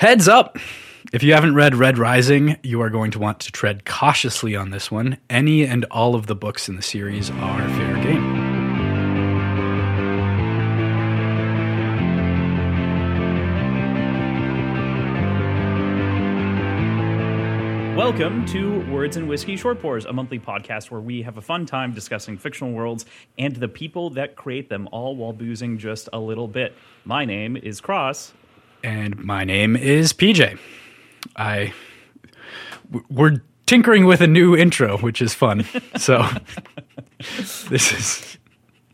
Heads up! If you haven't read Red Rising, you are going to want to tread cautiously on this one. Any and all of the books in the series are fair game. Welcome to Words and Whiskey Short Pours, a monthly podcast where we have a fun time discussing fictional worlds and the people that create them, all while boozing just a little bit. My name is Cross. And my name is PJ. I we're tinkering with a new intro, which is fun. So this is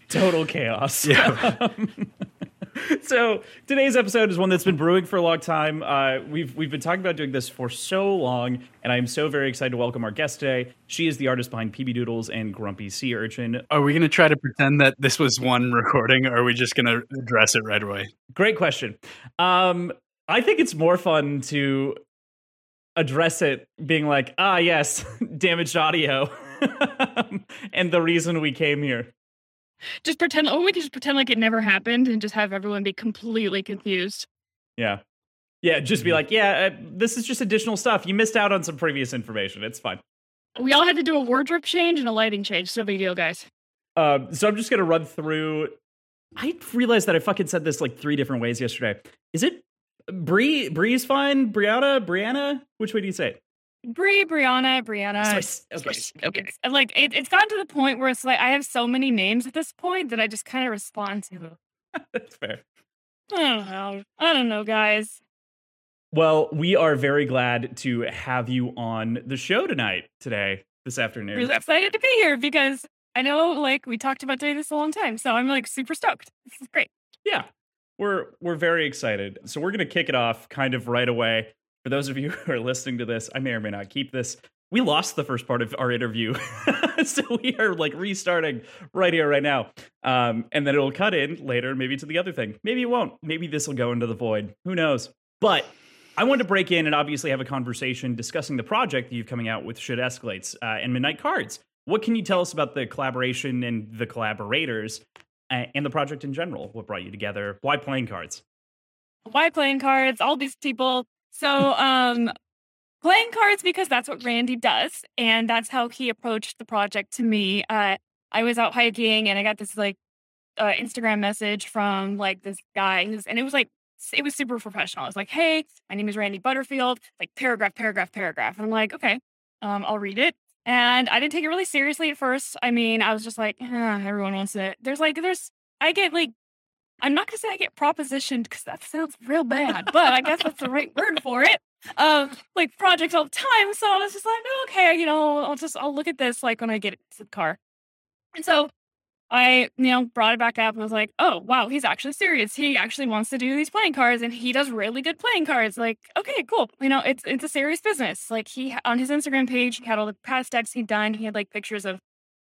total chaos. Yeah. so today's episode is one that's been brewing for a long time. Uh, we've we've been talking about doing this for so long, and I'm so very excited to welcome our guest today. She is the artist behind PB Doodles and Grumpy Sea Urchin. Are we going to try to pretend that this was one recording, or are we just going to address it right away? Great question. Um, I think it's more fun to address it being like, ah, yes, damaged audio, and the reason we came here. Just pretend. Oh, we can just pretend like it never happened, and just have everyone be completely confused. Yeah, yeah. Just be like, yeah, uh, this is just additional stuff. You missed out on some previous information. It's fine. We all had to do a wardrobe change and a lighting change. So big deal, guys. Uh, so I'm just gonna run through. I realized that I fucking said this like three different ways yesterday. Is it Bree? Bree's fine. Brianna? Brianna? Which way do you say it? Brie, Brianna, Brianna. I, okay. Okay. And, uh, Like it, it's gotten to the point where it's like I have so many names at this point that I just kind of respond to. That's fair. I don't know. I don't know, guys. Well, we are very glad to have you on the show tonight, today, this afternoon. Really excited to be here because I know like we talked about doing this a long time, so I'm like super stoked. This is great. Yeah, we're we're very excited. So we're gonna kick it off kind of right away. For those of you who are listening to this, I may or may not keep this. We lost the first part of our interview, so we are like restarting right here, right now. Um, and then it'll cut in later, maybe to the other thing. Maybe it won't. Maybe this will go into the void. Who knows? But I wanted to break in and obviously have a conversation discussing the project that you've coming out with Shit Escalates uh, and Midnight Cards. What can you tell us about the collaboration and the collaborators uh, and the project in general? What brought you together? Why playing cards? Why playing cards? All these people. So, um, playing cards because that's what Randy does, and that's how he approached the project to me. Uh, I was out hiking and I got this like uh, Instagram message from like this guy, and it was like it was super professional. I was like, "Hey, my name is Randy Butterfield." Like paragraph, paragraph, paragraph. And I'm like, "Okay, um, I'll read it." And I didn't take it really seriously at first. I mean, I was just like, eh, everyone wants it. There's like, there's, I get like, I'm not gonna say I get propositioned because that sounds real bad, but I guess that's the right word for it. Um, like projects all the time. So I was just like, oh, okay, you know, I'll just, I'll look at this like when I get to the car. And so I, you know, brought it back up and was like, oh, wow, he's actually serious. He actually wants to do these playing cards and he does really good playing cards. Like, okay, cool. You know, it's it's a serious business. Like he on his Instagram page, he had all the past decks he'd done. He had like pictures of,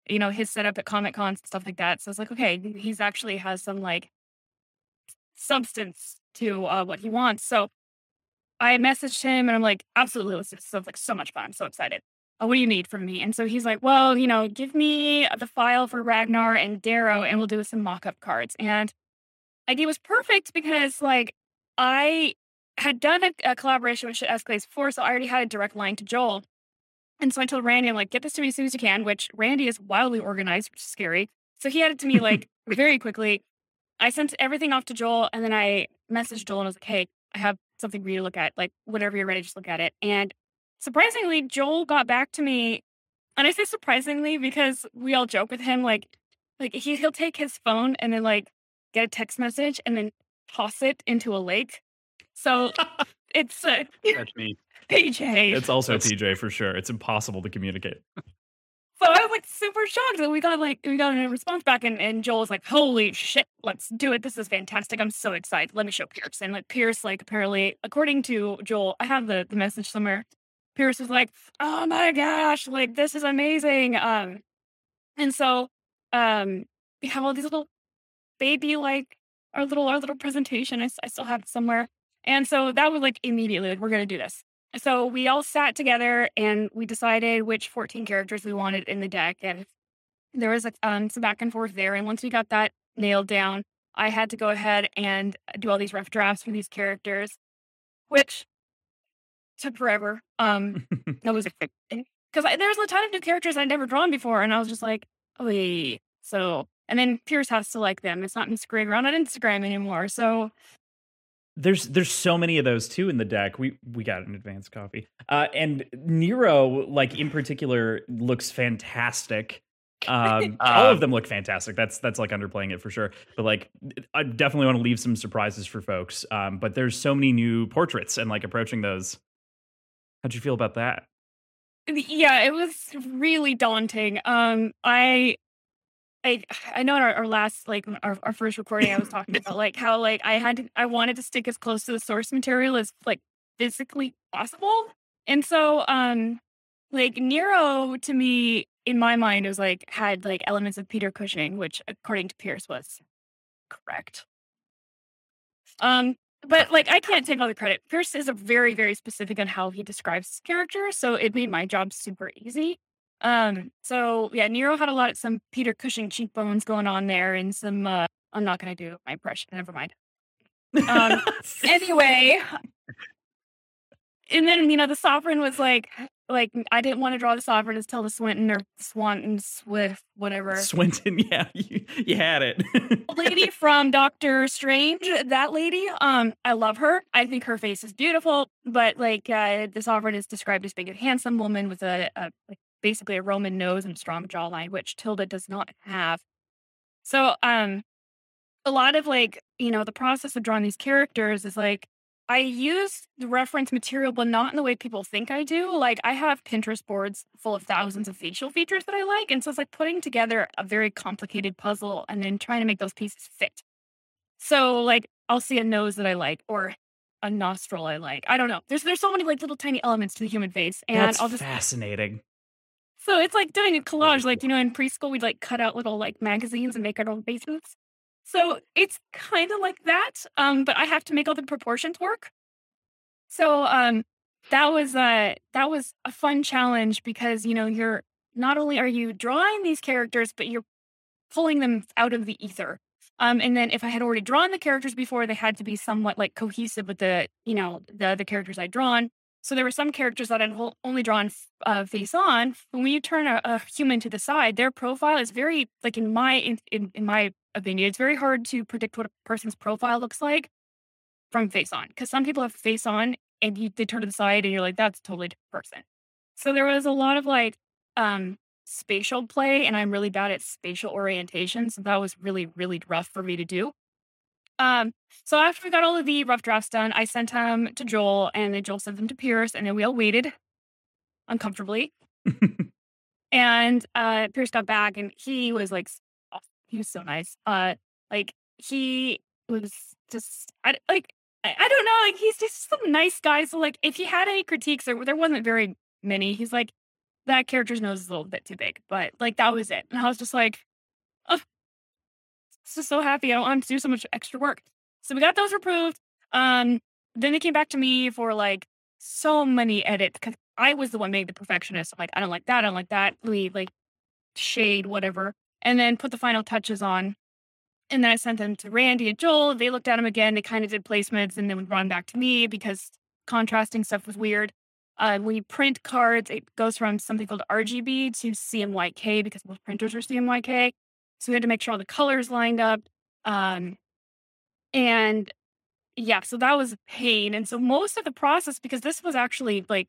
you know, his setup at Comic Cons and stuff like that. So it's like, okay, he's actually has some like substance to uh, what he wants. So I messaged him and I'm like, absolutely, this sounds like so much fun. I'm so excited oh, what do you need from me? And so he's like, well, you know, give me the file for Ragnar and Darrow and we'll do some mock up cards. And idea was perfect because, like, I had done a, a collaboration with Shit Escalates before, so I already had a direct line to Joel. And so I told Randy, I'm like, get this to me as soon as you can, which Randy is wildly organized, which is scary. So he had it to me like very quickly. I sent everything off to Joel and then I messaged Joel and I was like, hey, I have something for you to look at. Like, whenever you're ready, just look at it. And surprisingly, Joel got back to me. And I say surprisingly because we all joke with him, like, like he, he'll take his phone and then like get a text message and then toss it into a lake. So it's uh, That's me. PJ. It's also PJ for sure. It's impossible to communicate. So I was like super shocked that we got like we got a response back and, and Joel was like, Holy shit, let's do it. This is fantastic. I'm so excited. Let me show Pierce. And like Pierce, like apparently, according to Joel, I have the, the message somewhere. Pierce was like, "Oh my gosh, like this is amazing." Um, and so um, we have all these little baby like our little our little presentation. I, I still have it somewhere, and so that was like immediately like we're gonna do this. So we all sat together and we decided which 14 characters we wanted in the deck, and there was like um some back and forth there. And once we got that nailed down, I had to go ahead and do all these rough drafts for these characters, which took forever. Um, that was because there's a ton of new characters I'd never drawn before, and I was just like, oh. So, and then Pierce has to like them. It's not Instagram around on Instagram anymore. So, there's there's so many of those too in the deck. We we got an advanced copy. Uh, and Nero, like in particular, looks fantastic. Um, all of them look fantastic. That's that's like underplaying it for sure. But like, I definitely want to leave some surprises for folks. Um, but there's so many new portraits and like approaching those. How'd you feel about that? Yeah, it was really daunting. Um, I I I know in our, our last like our, our first recording I was talking about like how like I had to, I wanted to stick as close to the source material as like physically possible. And so um like Nero to me in my mind was like had like elements of Peter Cushing, which according to Pierce was correct. Um but like I can't take all the credit. Pierce is a very, very specific on how he describes his character, so it made my job super easy. Um, so yeah, Nero had a lot of some Peter Cushing cheekbones going on there, and some. Uh, I'm not gonna do my impression. Never mind. Um, anyway, and then you know the sovereign was like, like I didn't want to draw the sovereign as Tilda Swinton or Swanton Swift, whatever. Swinton, yeah, you, you had it. lady from Doctor Strange, that lady, um, I love her. I think her face is beautiful, but like uh, the sovereign is described as being a handsome woman with a, a like basically a Roman nose and strong jawline, which Tilda does not have. So, um, a lot of like, you know, the process of drawing these characters is like, I use the reference material, but not in the way people think I do. Like, I have Pinterest boards full of thousands of facial features that I like. And so it's like putting together a very complicated puzzle and then trying to make those pieces fit. So, like, I'll see a nose that I like or a nostril I like. I don't know. There's there's so many like little tiny elements to the human face, and That's I'll just fascinating. So it's like doing a collage, like you know, in preschool we'd like cut out little like magazines and make our own faces. So it's kind of like that, um, but I have to make all the proportions work. So um, that was uh that was a fun challenge because you know you're not only are you drawing these characters, but you're pulling them out of the ether. Um, and then if I had already drawn the characters before, they had to be somewhat like cohesive with the you know the the characters I'd drawn. So there were some characters that I'd only drawn uh, face on. When you turn a, a, human to the side, their profile is very like in my in, in, in my opinion, it's very hard to predict what a person's profile looks like from face on because some people have face on and you they turn to the side and you're like that's a totally different person. So there was a lot of like um spatial play and I'm really bad at spatial orientation, so that was really really rough for me to do. Um, so after we got all of the rough drafts done, I sent them to Joel, and then Joel sent them to Pierce, and then we all waited uncomfortably. and uh, Pierce got back, and he was like, he was so nice. Uh, like he was just, I like, I, I don't know, like he's just some nice guy. So like, if he had any critiques, there there wasn't very many. He's like, that character's nose is a little bit too big, but like that was it. And I was just like, just so happy. I don't want to do so much extra work. So we got those approved. Um, then they came back to me for like so many edits because I was the one being the perfectionist. I'm like, I don't like that. I don't like that. We like shade, whatever. And then put the final touches on. And then I sent them to Randy and Joel. They looked at them again. They kind of did placements and then would run back to me because contrasting stuff was weird. Uh, we print cards. It goes from something called RGB to CMYK because most printers are CMYK. So we had to make sure all the colors lined up. Um, and yeah, so that was a pain. And so most of the process, because this was actually like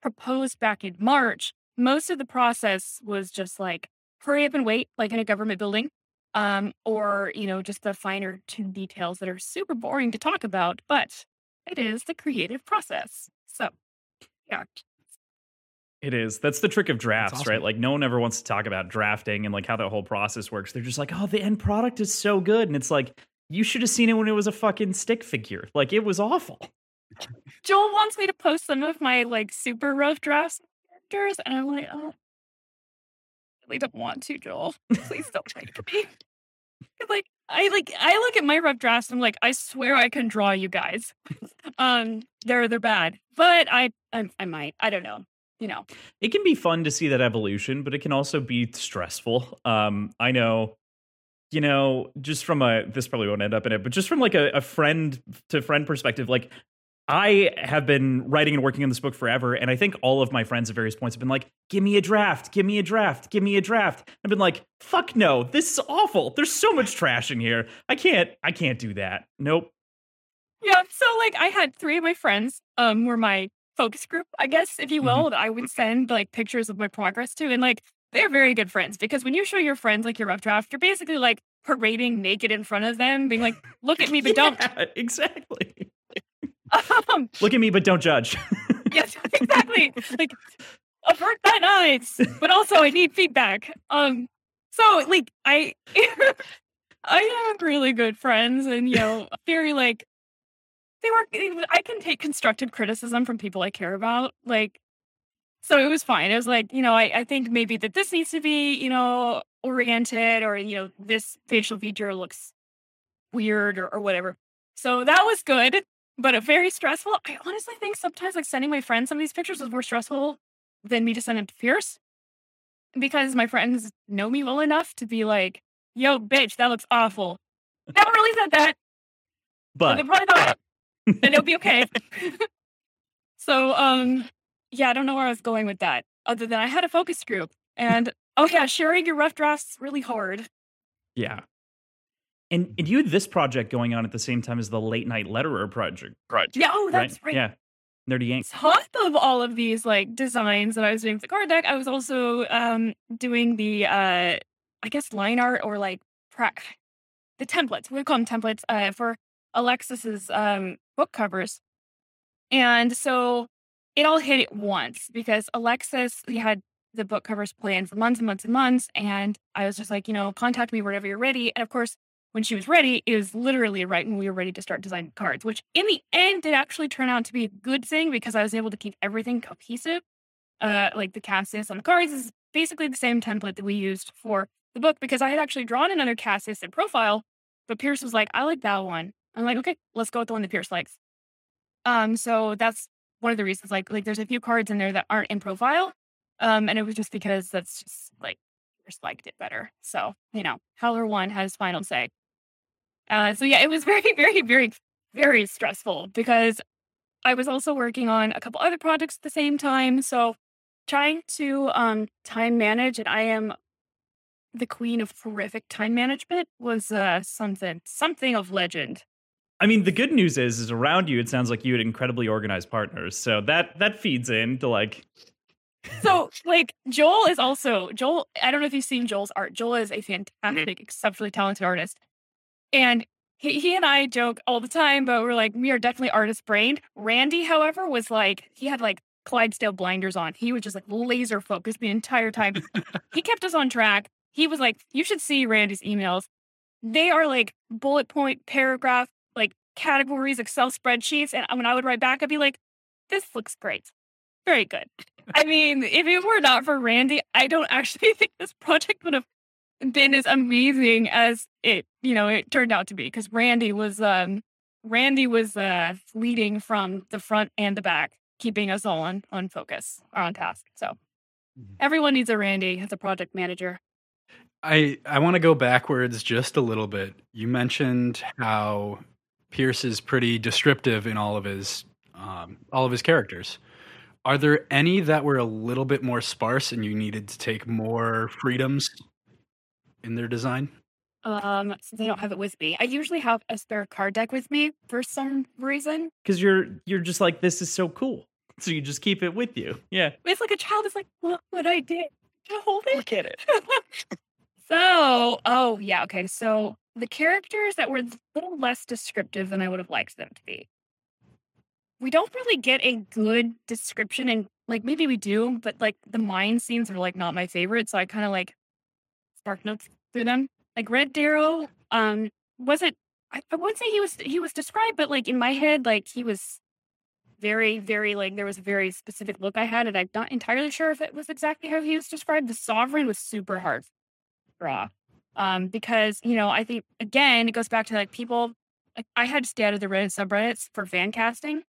proposed back in March, most of the process was just like hurry up and wait, like in a government building. Um, or, you know, just the finer tuned details that are super boring to talk about, but it is the creative process. So yeah. It is. That's the trick of drafts, awesome. right? Like no one ever wants to talk about drafting and like how that whole process works. They're just like, "Oh, the end product is so good." And it's like, "You should have seen it when it was a fucking stick figure. Like it was awful." Joel wants me to post some of my like super rough drafts characters and I'm like, "Oh, I really don't want to, Joel. Please don't make me." like I like I look at my rough drafts and I'm like, I swear I can draw you guys. um, they're they're bad, but I I, I might I don't know you know it can be fun to see that evolution but it can also be stressful um i know you know just from a this probably won't end up in it but just from like a, a friend to friend perspective like I have been writing and working on this book forever, and I think all of my friends at various points have been like, "Give me a draft, give me a draft, give me a draft." I've been like, "Fuck no, this is awful. There's so much trash in here. I can't, I can't do that. Nope." Yeah, so like I had three of my friends, um, were my focus group, I guess, if you will, that I would send like pictures of my progress to, and like they're very good friends because when you show your friends like your rough draft, you're basically like parading naked in front of them, being like, "Look at me, but don't." Yeah, exactly. Um, Look at me, but don't judge. yes, exactly. Like avert that eyes, but also I need feedback. Um, so like I, I have really good friends, and you know, very like they were. I can take constructive criticism from people I care about. Like, so it was fine. It was like you know, I I think maybe that this needs to be you know oriented, or you know, this facial feature looks weird, or, or whatever. So that was good but a very stressful. I honestly think sometimes like sending my friends some of these pictures was more stressful than me to send them to Pierce because my friends know me well enough to be like, "Yo, bitch, that looks awful." Never really said that, but they probably thought, and it'll be okay. so, um, yeah, I don't know where I was going with that, other than I had a focus group, and oh yeah, sharing your rough drafts really hard. yeah. And, and you had this project going on at the same time as the late night letterer project, project Yeah, oh, that's right. Yeah, Nerdy Yank. top of all of these like designs that I was doing for the card deck, I was also um doing the uh I guess line art or like pra- the templates. We call them templates uh for Alexis's um book covers. And so it all hit at once because Alexis he had the book covers planned for months and months and months. And I was just like, you know, contact me whenever you're ready. And of course, when she was ready, it was literally right when we were ready to start designing cards, which in the end did actually turn out to be a good thing because I was able to keep everything cohesive. Uh, like the Cassius on the cards is basically the same template that we used for the book because I had actually drawn another Cassius in profile, but Pierce was like, I like that one. I'm like, okay, let's go with the one that Pierce likes. Um, so that's one of the reasons. Like, like there's a few cards in there that aren't in profile, um, and it was just because that's just like Pierce liked it better. So you know, Howler one has final say. Uh, so yeah, it was very, very, very, very stressful because I was also working on a couple other projects at the same time. So trying to um, time manage, and I am the queen of horrific time management, was uh, something, something of legend. I mean, the good news is, is around you. It sounds like you had incredibly organized partners, so that that feeds into like So like Joel is also Joel. I don't know if you've seen Joel's art. Joel is a mm-hmm. fantastic, exceptionally talented artist, and he, he and I joke all the time, but we're like we are definitely artist brained. Randy, however, was like he had like Clydesdale blinders on. He was just like laser focused the entire time. he kept us on track. He was like, you should see Randy's emails. They are like bullet point paragraph, like categories, Excel spreadsheets. And when I would write back, I'd be like, this looks great. Very good. I mean, if it were not for Randy, I don't actually think this project would have been as amazing as it, you know, it turned out to be. Because Randy was um Randy was uh leading from the front and the back, keeping us all on on focus or on task. So Mhm. everyone needs a Randy as a project manager. I I want to go backwards just a little bit. You mentioned how Pierce is pretty descriptive in all of his um, all of his characters. Are there any that were a little bit more sparse and you needed to take more freedoms in their design? Um, since I don't have it with me, I usually have a spare card deck with me for some reason. because you're you're just like this is so cool, so you just keep it with you. Yeah, It's like a child is like, look what I did. Can I hold it? look at it. So, oh yeah, okay. So the characters that were a little less descriptive than I would have liked them to be. We don't really get a good description, and like maybe we do, but like the mine scenes are like not my favorite. So I kind of like spark notes through them. Like Red Darrow, um, wasn't I, I wouldn't say he was he was described, but like in my head, like he was very, very like there was a very specific look I had, and I'm not entirely sure if it was exactly how he was described. The Sovereign was super hard to draw. Um, because, you know, I think again, it goes back to like people like I had to stay out of the Reddit subreddits for fan casting.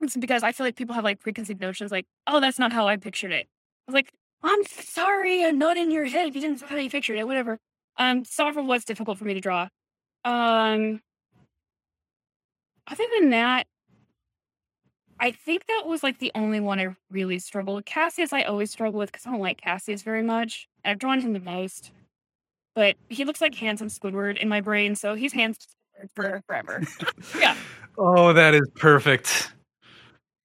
It's because I feel like people have like preconceived notions like, oh, that's not how I pictured it. I was like, I'm sorry, I'm not in your head if you didn't how you pictured it, whatever. Um, Sovereign was difficult for me to draw. Um other than that, I think that was like the only one I really struggled with. Cassius, I always struggle with because I don't like Cassius very much. I've drawn him the most, but he looks like handsome Squidward in my brain, so he's handsome for forever. yeah. Oh, that is perfect.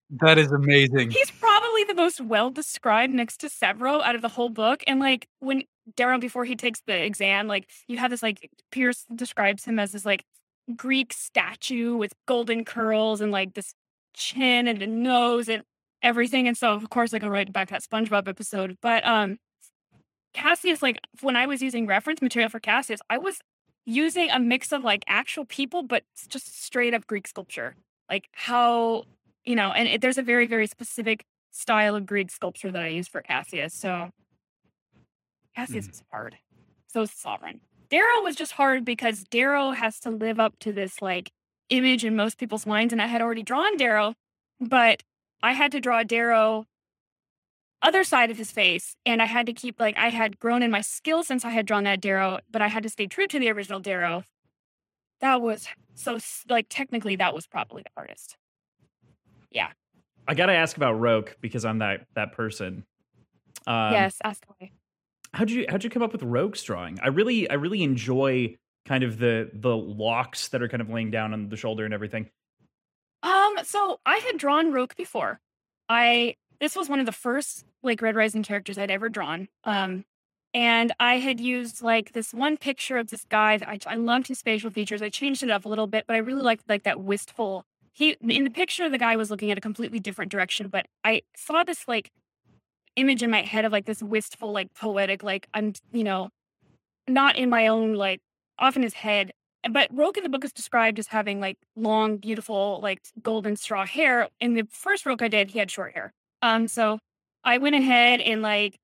That is amazing. He's probably the most well described next to Sevro out of the whole book. And like when Darrow, before he takes the exam, like you have this like Pierce describes him as this like Greek statue with golden curls and like this chin and a nose and everything. And so of course I go right back to that SpongeBob episode. But um Cassius, like when I was using reference material for Cassius, I was using a mix of like actual people, but just straight up Greek sculpture. Like how, you know, and it, there's a very, very specific style of Greek sculpture that I use for Cassius. So Cassius Mhm. is hard. So is Sovereign. Darrow was just hard because Darrow has to live up to this like image in most people's minds. And I had already drawn Darrow, but I had to draw Darrow other side of his face. And I had to keep like I had grown in my skill since I had drawn that Darrow, but I had to stay true to the original Darrow. That was so like technically that was probably the hardest. Yeah, I gotta ask about Roque because I'm that that person. Um, yes, ask away. how'd you how'd you come up with Roque's drawing? I really I really enjoy kind of the the locks that are kind of laying down on the shoulder and everything. Um, so I had drawn Roque before. I this was one of the first like Red Rising characters I'd ever drawn. Um, and I had used like this one picture of this guy that I, I loved his facial features. I changed it up a little bit, but I really liked like that wistful. He in the picture the guy was looking at a completely different direction, but I saw this like image in my head of like this wistful, like poetic, like I'm you know, not in my own like off in his head but Roque in the book is described as having like long, beautiful, like golden straw hair. In the first Roque I did, he had short hair. Um, so I went ahead and like,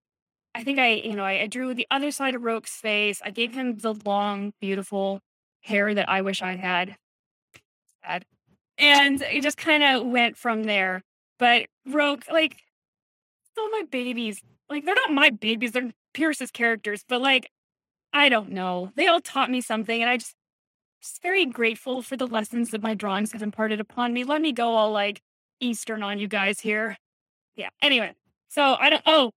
I think I, you know, I, I drew the other side of Roque's face. I gave him the long, beautiful hair that I wish I had. And it just kind of went from there. But Roque, like, still my babies. Like, they're not my babies. They're Pierce's characters. But like, I don't know. They all taught me something, and I just just very grateful for the lessons that my drawings have imparted upon me. Let me go all like Eastern on you guys here. Yeah. Anyway, so I don't. Oh,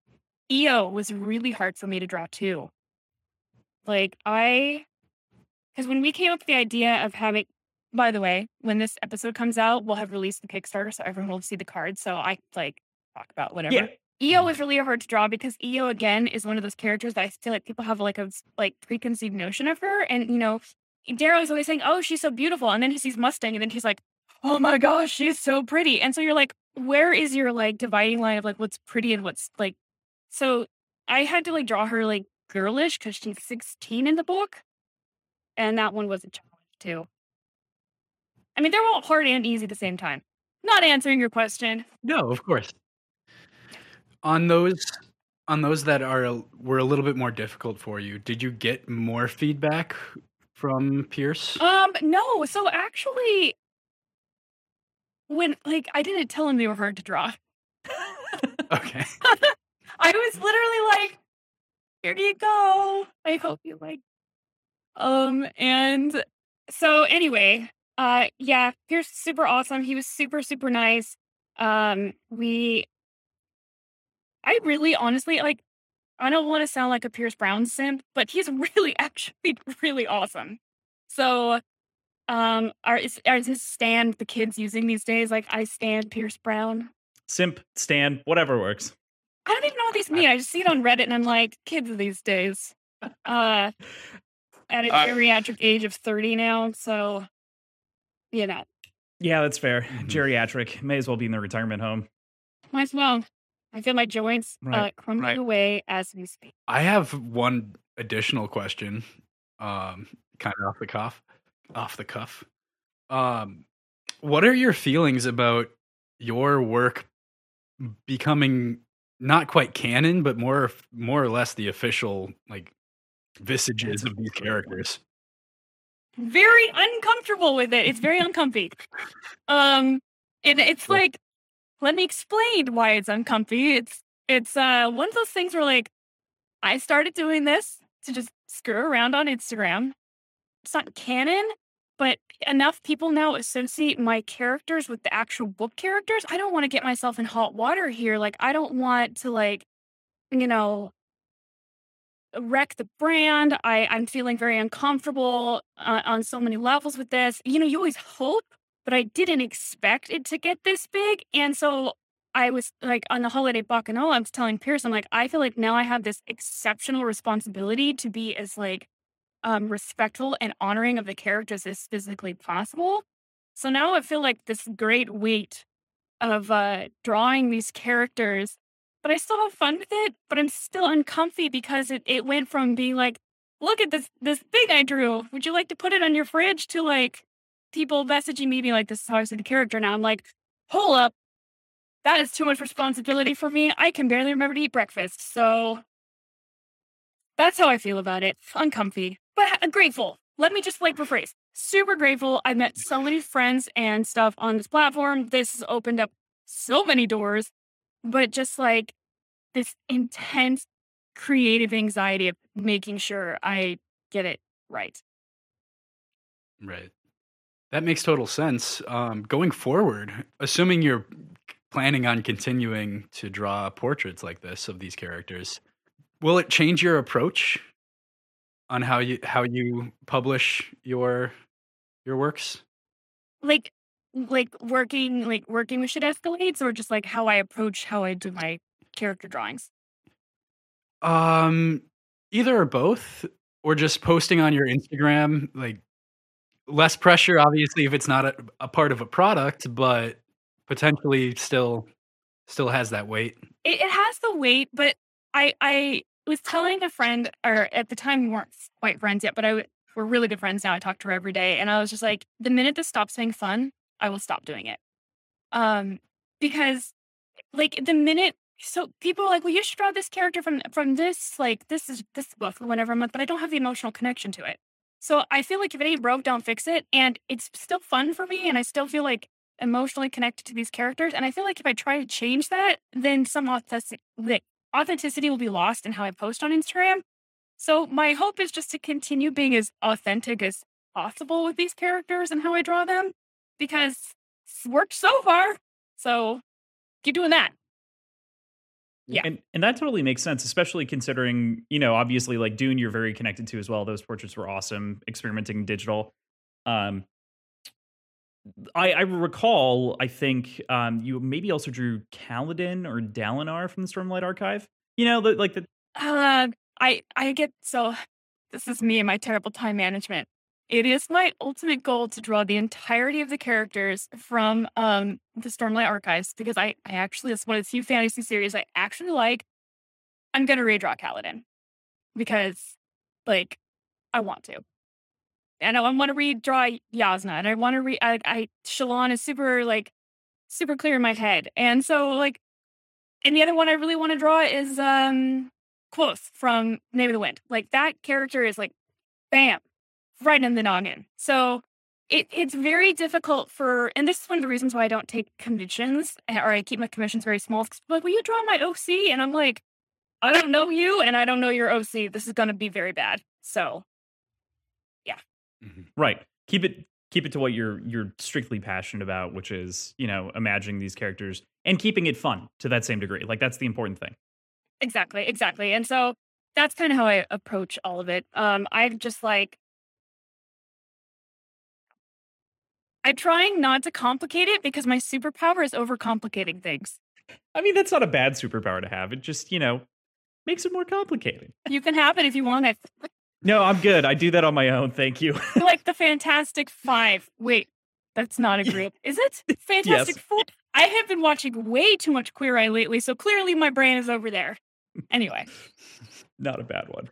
EO was really hard for me to draw too. Like I, because when we came up with the idea of having, by the way, when this episode comes out, we'll have released the Kickstarter, so everyone will see the card. So I like talk about whatever. Yeah. EO is really hard to draw because EO again is one of those characters that I feel like people have like a like preconceived notion of her, and you know, Darrow's always saying, "Oh, she's so beautiful," and then he sees Mustang, and then he's like, "Oh my gosh, she's so pretty," and so you're like, where is your like dividing line of like what's pretty and what's like? So I had to like draw her like girlish because she's 16 in the book, and that one was a challenge too. I mean, they're all hard and easy at the same time. Not answering your question. No, of course. On those on those that are were a little bit more difficult for you, did you get more feedback from Pierce? Um, no. So actually, when like I didn't tell him they were hard to draw. Okay. I was literally like, "Here you go. I hope you like." Um, and so anyway, uh, yeah, Pierce is super awesome. He was super super nice. Um, we, I really honestly like. I don't want to sound like a Pierce Brown simp, but he's really actually really awesome. So, um, are is, are his stand the kids using these days? Like I stand Pierce Brown. Simp, stand, whatever works. I don't even know what these mean. I just see it on Reddit and I'm like, kids these days. Uh at a I- geriatric age of 30 now. So you know, Yeah, that's fair. Mhm. Geriatric may as well be in the retirement home. might as well. I feel my joints uh crumbling right. away as we speak. I have one additional question, um, kind of off the cuff. Off the cuff. Um, what are your feelings about your work becoming not quite canon, but more more or less the official like visages of these characters? Very uncomfortable with it. It's very uncomfy. Um and it's like let me explain why it's uncomfy. It's it's uh one of those things where like I started doing this to just screw around on Instagram. It's not canon, but enough people now associate my characters with the actual book characters. I don't want to get myself in hot water here. Like, I don't want to, like, you know, wreck the brand. I, I'm feeling very uncomfortable uh, on so many levels with this. You know, you always hope, but I didn't expect it to get this big. And so I was like on the holiday Bacchanal, I was telling Pierce, I'm like, I feel like now I have this exceptional responsibility to be as like um, respectful and honoring of the characters as physically possible. So now I feel like this great weight of uh, drawing these characters, but I still have fun with it. But I'm still uncomfy because it, it went from being like, look at this this thing I drew. Would you like to put it on your fridge? To like people messaging me being like, this is how I see the character now. I'm like, hold up, that is too much responsibility for me. I can barely remember to eat breakfast. So that's how I feel about it. Uncomfy but grateful. Let me just like rephrase. Super grateful. I met so many friends and stuff on this platform. This has opened up so many doors, but just like this intense creative anxiety of making sure I get it right. Right. That makes total sense. Um, going forward, assuming you're planning on continuing to draw portraits like this of these characters, will it change your approach on how you how you publish your your works? Like like working like working with shit escalates or just like how I approach how I do my character drawings? Um either or both or just posting on your Instagram like less pressure obviously if it's not a, a part of a product but potentially still still has that weight. It, it has the weight but I I was telling a friend, or at the time we weren't quite friends yet, but I we're really good friends now. I talk to her every day, and I was just like, the minute this stops being fun, I will stop doing it. Um, because like the minute, so people are like, well, you should draw this character from from this like this is this book or whatever month, but I don't have the emotional connection to it. So I feel like if it ain't broke, don't fix it, and it's still fun for me, and I still feel like emotionally connected to these characters. And I feel like if I try to change that, then some authentic, like, authenticity will be lost in how I post on Instagram. So my hope is just to continue being as authentic as possible with these characters and how I draw them because it's worked so far. So keep doing that. Yeah. And and that totally makes sense, especially considering, you know, obviously like Dune you're very connected to as well. Those portraits were awesome, experimenting digital. Um I, I recall, I think um, you maybe also drew Kaladin or Dalinar from the Stormlight Archive. You know, the, like the. Uh, I I get so. This is me and my terrible time management. It is my ultimate goal to draw the entirety of the characters from um, the Stormlight Archives because I, I actually it's one of the few fantasy series I actually like. I'm gonna redraw Kaladin because, like, I want to and I want to redraw Jasnah, and I want to read. I, I Shallan is super like super clear in my head, and so like, and the other one I really want to draw is um Kvothe from Name of the Wind. Like that character is like, bam, right in the noggin. So it, it's very difficult for, and this is one of the reasons why I don't take commissions eh, or I keep my commissions very small. Like, will you draw my OC? And I'm like, I don't know you, and I don't know your OC. This is going to be very bad. So Mm-hmm. Right. Keep it keep it to what you're you're strictly passionate about, which is, you know, imagining these characters and keeping it fun to that same degree. Like that's the important thing. Exactly, exactly. And so that's kind of how I approach all of it. Um I'm just like I'm trying not to complicate it because my superpower is overcomplicating things. I mean, that's not a bad superpower to have. It just, you know, makes it more complicated. You can have it if you want it. No, I'm good. I do that on my own. Thank you. like the Fantastic Five. Wait, that's not a group. Is it? Fantastic yes. Four. I have been watching way too much Queer Eye lately, so clearly my brain is over there. Anyway. not a bad one.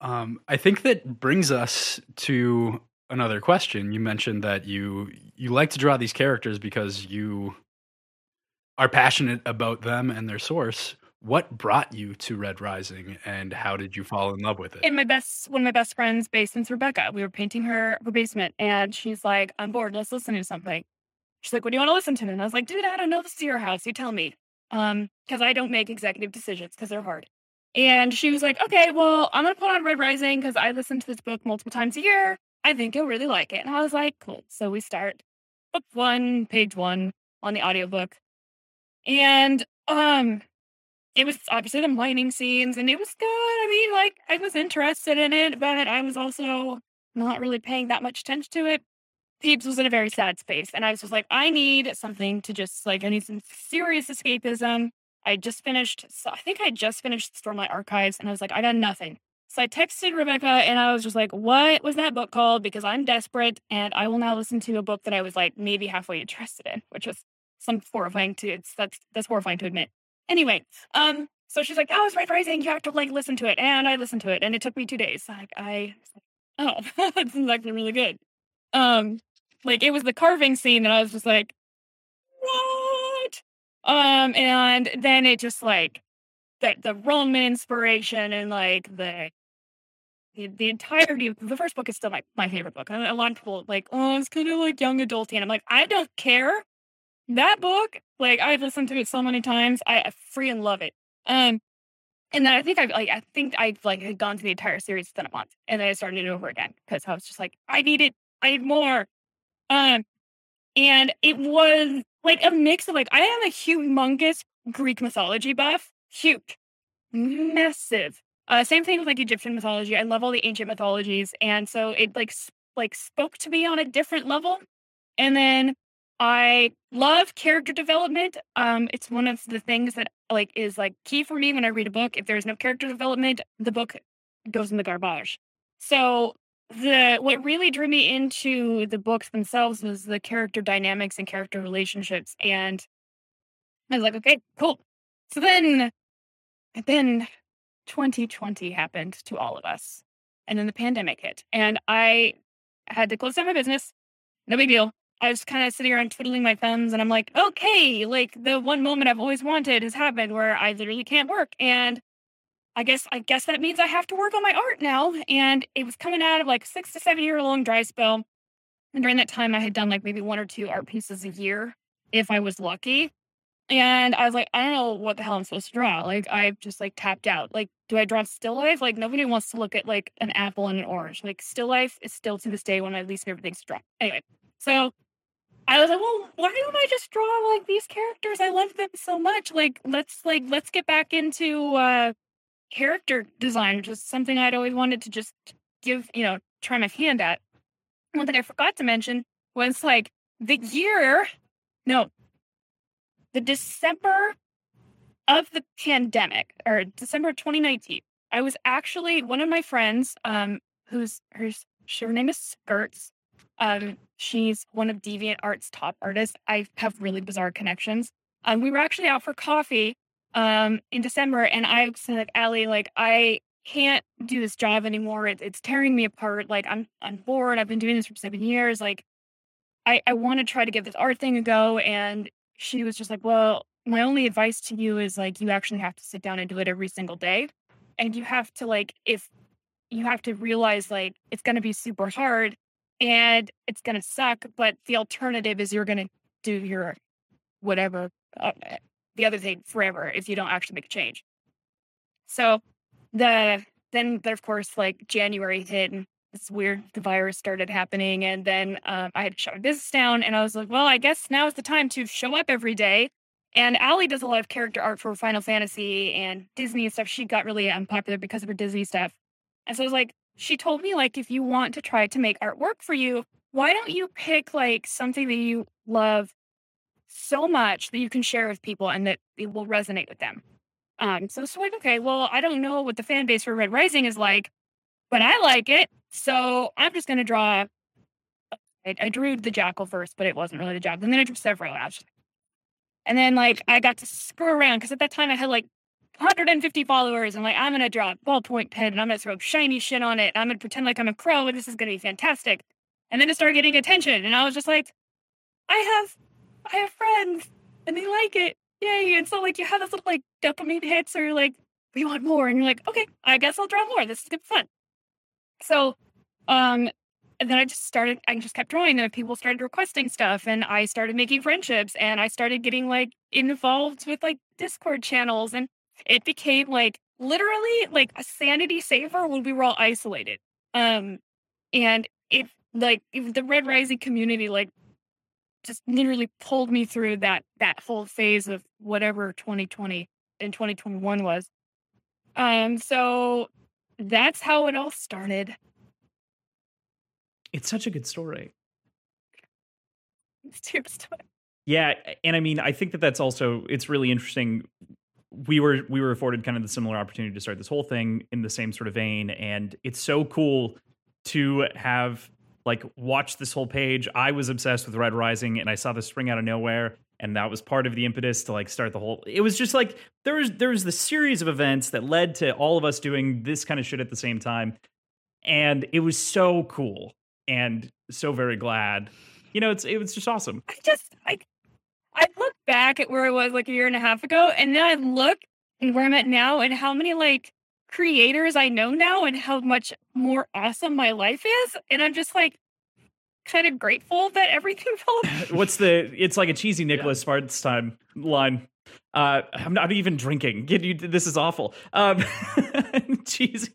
Um, I think that brings us to another question. You mentioned that you you like to draw these characters because you are passionate about them and their source what brought you to Red Rising and how did you fall in love with it? And my best one of my best friends' basements, Rebecca. We were painting her her basement and she's like, I'm bored, let's listen to something. She's like, What do you want to listen to? And I was like, dude, I don't know. This is your house. You tell me. Um, because I don't make executive decisions because they're hard. And she was like, Okay, well, I'm gonna put on Red Rising because I listen to this book multiple times a year. I think you'll really like it. And I was like, cool. So we start book one, page one on the audiobook. And um it was obviously the mining scenes and it was good. I mean, like I was interested in it, but I was also not really paying that much attention to it. Thebes was in a very sad space. And I was just like, I need something to just like I need some serious escapism. I just finished so I think I just finished Stormlight Archives and I was like, I got nothing. So I texted Rebecca and I was just like, what was that book called? Because I'm desperate and I will now listen to a book that I was like maybe halfway interested in, which was some horrifying to it's that's that's horrifying to admit. Anyway, um, so she's like, "Oh, it's Red Rising. You have to like listen to it." And I listened to it, and it took me two days. Like I, oh, this is actually really good. Um, like it was the carving scene that I was just like, what? Um, and then it just like the the Roman inspiration and like the the, the entirety of the first book is still my, my favorite book. A lot of people like, oh, it's kind of like young adulty, and I'm like, I don't care that book, like I've listened to it so many times. I, freaking love it. Um, and then I think I've like I think I like had gone to the entire series within a month, and then I started it over again because I was just like, I need it, I need more. Um, and it was like a mix of like I am a humongous Greek mythology buff, huge, massive. Uh, same thing with like Egyptian mythology. I love all the ancient mythologies, and so it like sp- like spoke to me on a different level. And then I love character development. Um, it's one of the things that like is like key for me when I read a book. If there's no character development, the book goes in the garbage. So the what really drew me into the books themselves was the character dynamics and character relationships. And I was like, okay, cool. So then then 2020 happened to all of us. And then the pandemic hit. And I had to close down my business. No big deal. I was kind of sitting around twiddling my thumbs and I'm like, okay, like the one moment I've always wanted has happened where I literally can't work. And I guess I guess that means I have to work on my art now. And it was coming out of like six to seven year long dry spell. And during that time I had done like maybe one or two art pieces a year if I was lucky. And I was like, I don't know what the hell I'm supposed to draw. Like I've just like tapped out. Like, do I draw still life? Like nobody wants to look at like an apple and an orange. Like still life is still to this day one of my least favorite things to draw. Anyway, so I was like, well, why don't I just draw like these characters? I love them so much. Like, let's like let's get back into uh character design, which is something I'd always wanted to just give, you know, try my hand at. One thing I forgot to mention was like the year, no, the December of the pandemic or December 2019. I was actually one of my friends, um, who's her, her name is Skirts. Um, she's one of Deviant Art's top artists. I have really bizarre connections. Um, we were actually out for coffee um in December, and I said, like, Allie, like, I can't do this job anymore. It, it's tearing me apart. Like, I'm I'm bored. I've been doing this for seven years. Like, I I want to try to give this art thing a go. And she was just like, well, my only advice to you is like, you actually have to sit down and do it every single day, and you have to like, if you have to realize like it's going to be super hard and it's going to suck. But the alternative is you're going to do your whatever, uh, eh, the other thing forever if you don't actually make a change. So the then, then of course, like January hit and this weird the virus started happening, and then um, I had to shut my business down, and I was like, well, I guess now is the time to show up every day. And Allie does a lot of character art for Final Fantasy and Disney and stuff. She got really unpopular because of her Disney stuff. And so I was like, she told me like if you want to try to make art work for you, why don't you pick like something that you love so much that you can share with people and that it will resonate with them. Um, so it's like, okay, well, I don't know what the fan base for Red Rising is like, but I like it. So I'm just gonna draw. I, I drew the jackal first, but it wasn't really the jackal. And then I drew several. Others, and then like I got to screw around because at that time I had like 150 followers. I'm like, I'm gonna draw a ballpoint pen and I'm gonna throw shiny shit on it. I'm gonna pretend like I'm a crow and this is gonna be fantastic. And then it started getting attention, and I was just like, I have, I have friends, and they like it. Yay! And so like you have this little like dopamine hits, or like we want more, and you're like, okay, I guess I'll draw more. This is good fun. So, um, and then I just started. I just kept drawing, and people started requesting stuff, and I started making friendships, and I started getting like involved with like Discord channels, and it became like literally like a sanity saver when we were all isolated. Um, and it like the Red Rising community like just literally pulled me through that that whole phase of whatever 2020 and 2021 was. Um, so that's how it all started. It's such a good story. It's your story. Yeah, and I mean, I think that that's also it's really interesting. We were we were afforded kind of the similar opportunity to start this whole thing in the same sort of vein, and it's so cool to have like watched this whole page. I was obsessed with Red Rising, and I saw this spring out of nowhere, and that was part of the impetus to like start the whole. It was just like there was there was the series of events that led to all of us doing this kind of shit at the same time, and it was so cool and so very glad. You know, it's it was just awesome. I just I I look back at where I was like a year and a half ago, and then I look and where I'm at now, and how many like creators I know now, and how much more awesome my life is, and I'm just like kind of grateful that everything fell. What's the? It's like a cheesy Nicholas yeah. Sparks time line. Uh, I'm not even drinking. Get you. This is awful. Um, cheesy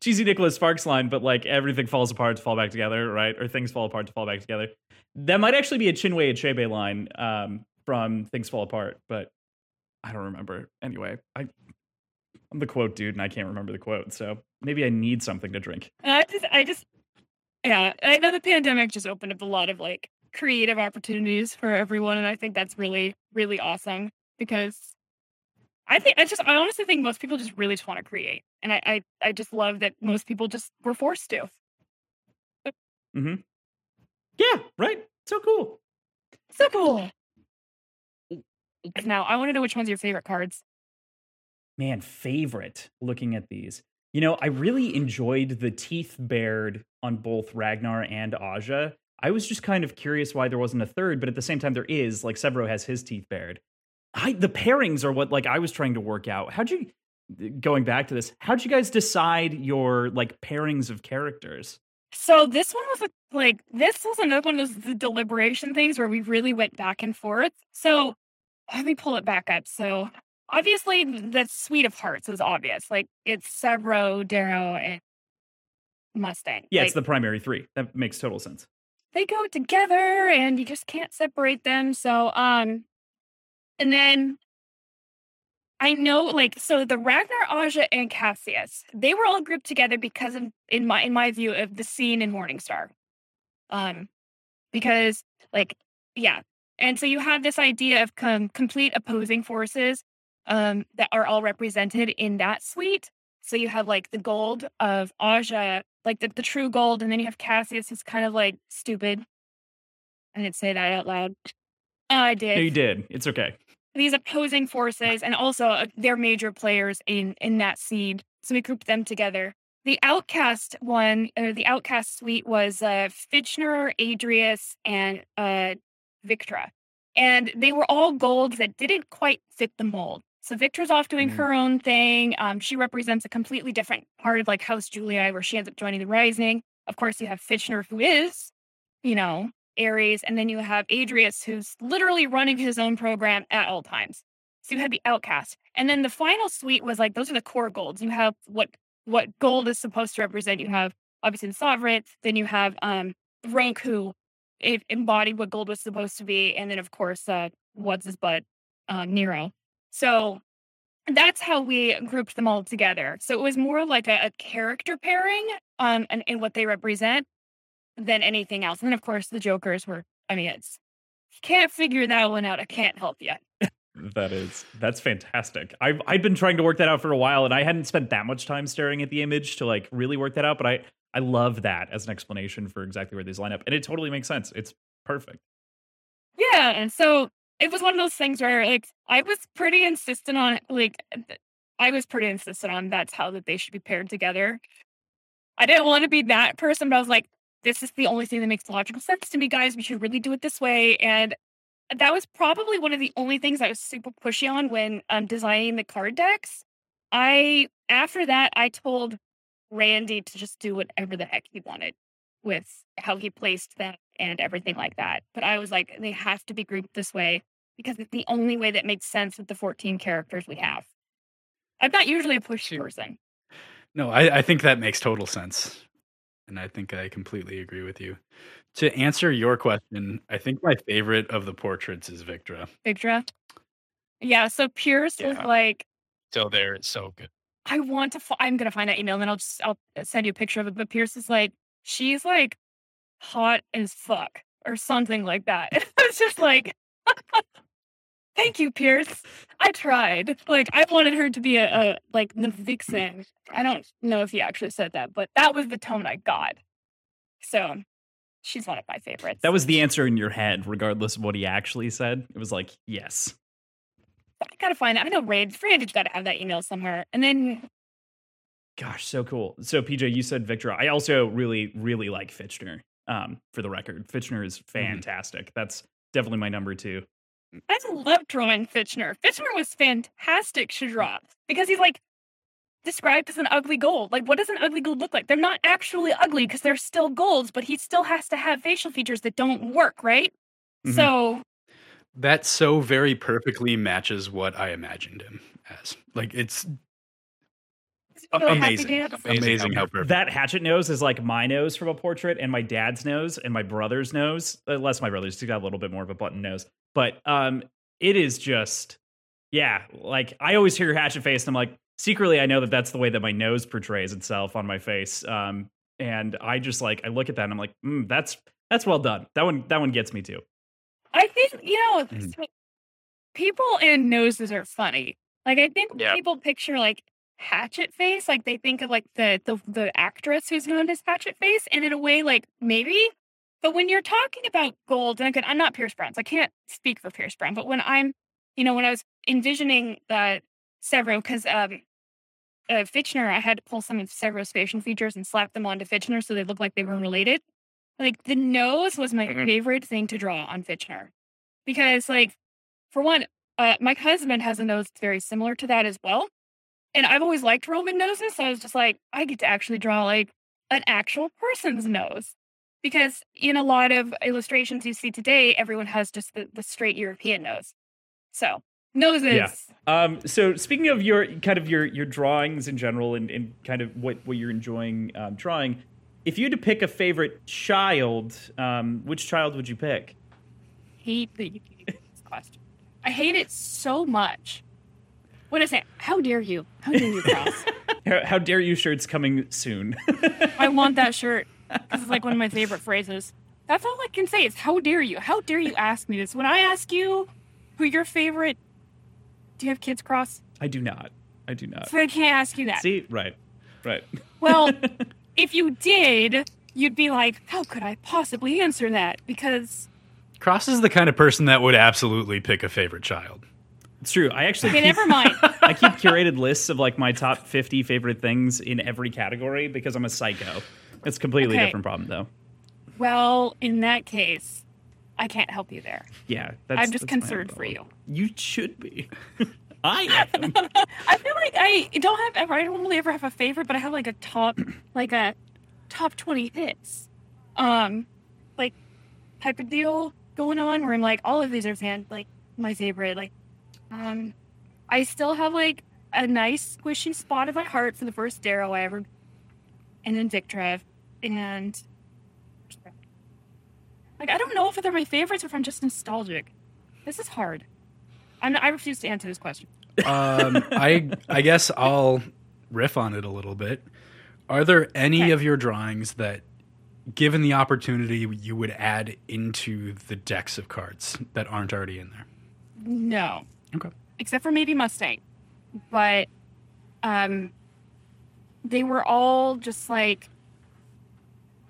cheesy Nicholas Sparks line, but like everything falls apart to fall back together, right? Or things fall apart to fall back together. That might actually be a Chinua Achebe line um, from Things Fall Apart, but I don't remember. Anyway, I I'm the quote dude, and I can't remember the quote, so maybe I need something to drink. I just, I just, yeah, I know the pandemic just opened up a lot of like creative opportunities for everyone, and I think that's really, really awesome because I think I just, I honestly think most people just really just want to create, and I, I, I just love that most people just were forced to. hmm yeah, right. So cool. So cool. Now, I want to know which one's your favorite cards. Man, favorite looking at these. You know, I really enjoyed the teeth bared on both Ragnar and Aja. I was just kind of curious why there wasn't a third, but at the same time, there is. Like Sevro has his teeth bared. I, the pairings are what like I was trying to work out. How'd you going back to this? How'd you guys decide your like pairings of characters? So this one was a, like this was another one of the deliberation things where we really went back and forth. So let me pull it back up. So obviously the suite of hearts is obvious. Like it's Sevro, Darrow, and Mustang. Yeah, like, it's the primary three. That makes total sense. They go together and you just can't separate them. So um and then I know, like, so the Ragnar, Aja, and Cassius, they were all grouped together because of, in my in my view, of the scene in Morningstar. Um, because, like, yeah, and so you have this idea of com- complete opposing forces, um, that are all represented in that suite. So you have like the gold of Aja, like the, the true gold, and then you have Cassius, who's kind of like stupid. I didn't say that out loud. Oh, I did. No, you did. It's okay these opposing forces and also uh, they're major players in in that seed. So we grouped them together. The outcast one or the outcast suite was uh fitchner adrius and uh victra. And they were all golds that didn't quite fit the mold. So victra's off doing mm. her own thing. Um she represents a completely different part of like house julia where she ends up joining the rising. Of course you have fitchner who is you know Ares, and then you have Adrius, who's literally running his own program at all times. So you have the outcast, and then the final suite was like those are the core golds. You have what what gold is supposed to represent. You have obviously the sovereign, then you have um rank who embodied what gold was supposed to be, and then of course uh what's his butt uh, Nero. So that's how we grouped them all together. So it was more like a, a character pairing um and, and what they represent than anything else. And of course, the Jokers were, I mean, it's, can't figure that one out. I can't help you. that is that's fantastic. I've I've been trying to work that out for a while, and I hadn't spent that much time staring at the image to like really work that out. But I I love that as an explanation for exactly where these line up, and it totally makes sense. It's perfect. Yeah, and so it was one of those things where like I was pretty insistent on. Like I was pretty insistent on that's how that they should be paired together. I didn't want to be that person, but I was like, this is the only thing that makes logical sense to me, guys. We should really do it this way. And that was probably one of the only things I was super pushy on when um, designing the card decks. I, after that, I told Randy to just do whatever the heck he wanted with how he placed them and everything like that. But I was like, they have to be grouped this way because it's the only way that makes sense with the 14 characters we have. I'm not usually a pushy person. No, I, I think that makes total sense. And I think I completely agree with you. To answer your question, I think my favorite of the portraits is Victra. Victra. Yeah, so Pierce Yeah. like, So there, it's so good. I want to. F- I'm gonna find that email, and then I'll just I'll send you a picture of it. But Pierce is like, she's like hot as fuck or something like that. it's just like, thank you, Pierce. I tried. Like, I wanted her to be a, a like the vixen. I don't know if he actually said that, but that was the tone I got. So, she's one of my favorites. That was the answer in your head, regardless of what he actually said. It was like, yes. I gotta find it. I know Rand. Randy's got to have that email somewhere. And then Gosh, so cool. So PJ, you said Victra. I also really, really like Fitchner. Um, for the record, Fitchner is fantastic. That's definitely my number two. I love drawing Fitchner. Fitchner was fantastic to draw because he's like described as an ugly gold. Like, what does an ugly gold look like? They're not actually ugly because they're still golds, but he still has to have facial features that don't work, right? Mhm. So That so very perfectly matches what I imagined him as. Like it's you know, amazing. Amazing amazing how how perfect. That hatchet nose is like my nose from a portrait, and my dad's nose, and my brother's nose. unless my brother's. He's got a little bit more of a button nose, but um, it is just, yeah. Like I always hear your hatchet face, and I'm like, secretly, I know that that's the way that my nose portrays itself on my face. Um, and I just like I look at that, and I'm like, mm, that's that's well done. That one that one gets me too. I think you know so people and noses are funny. Like I think Yeah. people picture like Hatchet Face, like they think of like the the the actress who's known as Hatchet Face, and in a way, like maybe. But when you're talking about gold, and again, I'm not Pierce Brown, so I can't speak for Pierce Brown. But when I'm, you know, when I was envisioning that Sevro, because um, uh, Fitchner, I had to pull some of Sevro's facial features and slap them onto Fitchner so they looked like they were related. Like the nose was my Mhm. favorite thing to draw on Fitchner because, like, for one, uh, my husband has a nose that's very similar to that as well. And I've always liked Roman noses. So I was just like, I get to actually draw like an actual person's nose. Because in a lot of illustrations you see today, everyone has just the, the straight European nose. So noses. Yeah. Um, so speaking of your kind of your your drawings in general and, and kind of what, what you're enjoying um, drawing, if you had to pick a favorite child, um, which child would you pick? hate that you keep this question. I hate it so much. What is it? How dare you? How dare you, Cross? How, how dare you shirts coming soon? I want that shirt. This is like one of my favorite phrases. That's all I can say is how dare you? How dare you ask me this? When I ask you who your favorite do you have kids cross? I do not. I do not. So I can't ask you that. See, right, right. Well, if you did, you'd be like, how could I possibly answer that? Because Cross is the kind of person that would absolutely pick a favorite child. It's true. I actually okay, keep, never mind. I keep curated lists of like my top 50 favorite things in every category because I'm a psycho. It's a completely Okay. different problem though. Well, in that case, I can't help you there. Yeah, that's, I'm just concerned for you. You should be. I am. I feel like I don't have ever. I don't really ever have a favorite, but I have like a top, like a top twenty hits, um, like type of deal going on where I'm like, all of these are fan like my favorite. Like, um, I still have like a nice squishy spot in my heart for the first Darrow I ever, and then Victrev, and like I don't know if they're my favorites or if I'm just nostalgic. This is hard. I'm, I refuse to answer this question. Um, I I guess I'll riff on it a little bit. Are there any Okay. of your drawings that, given the opportunity, you would add into the decks of cards that aren't already in there? No. Okay. Except for maybe Mustang. But um they were all just like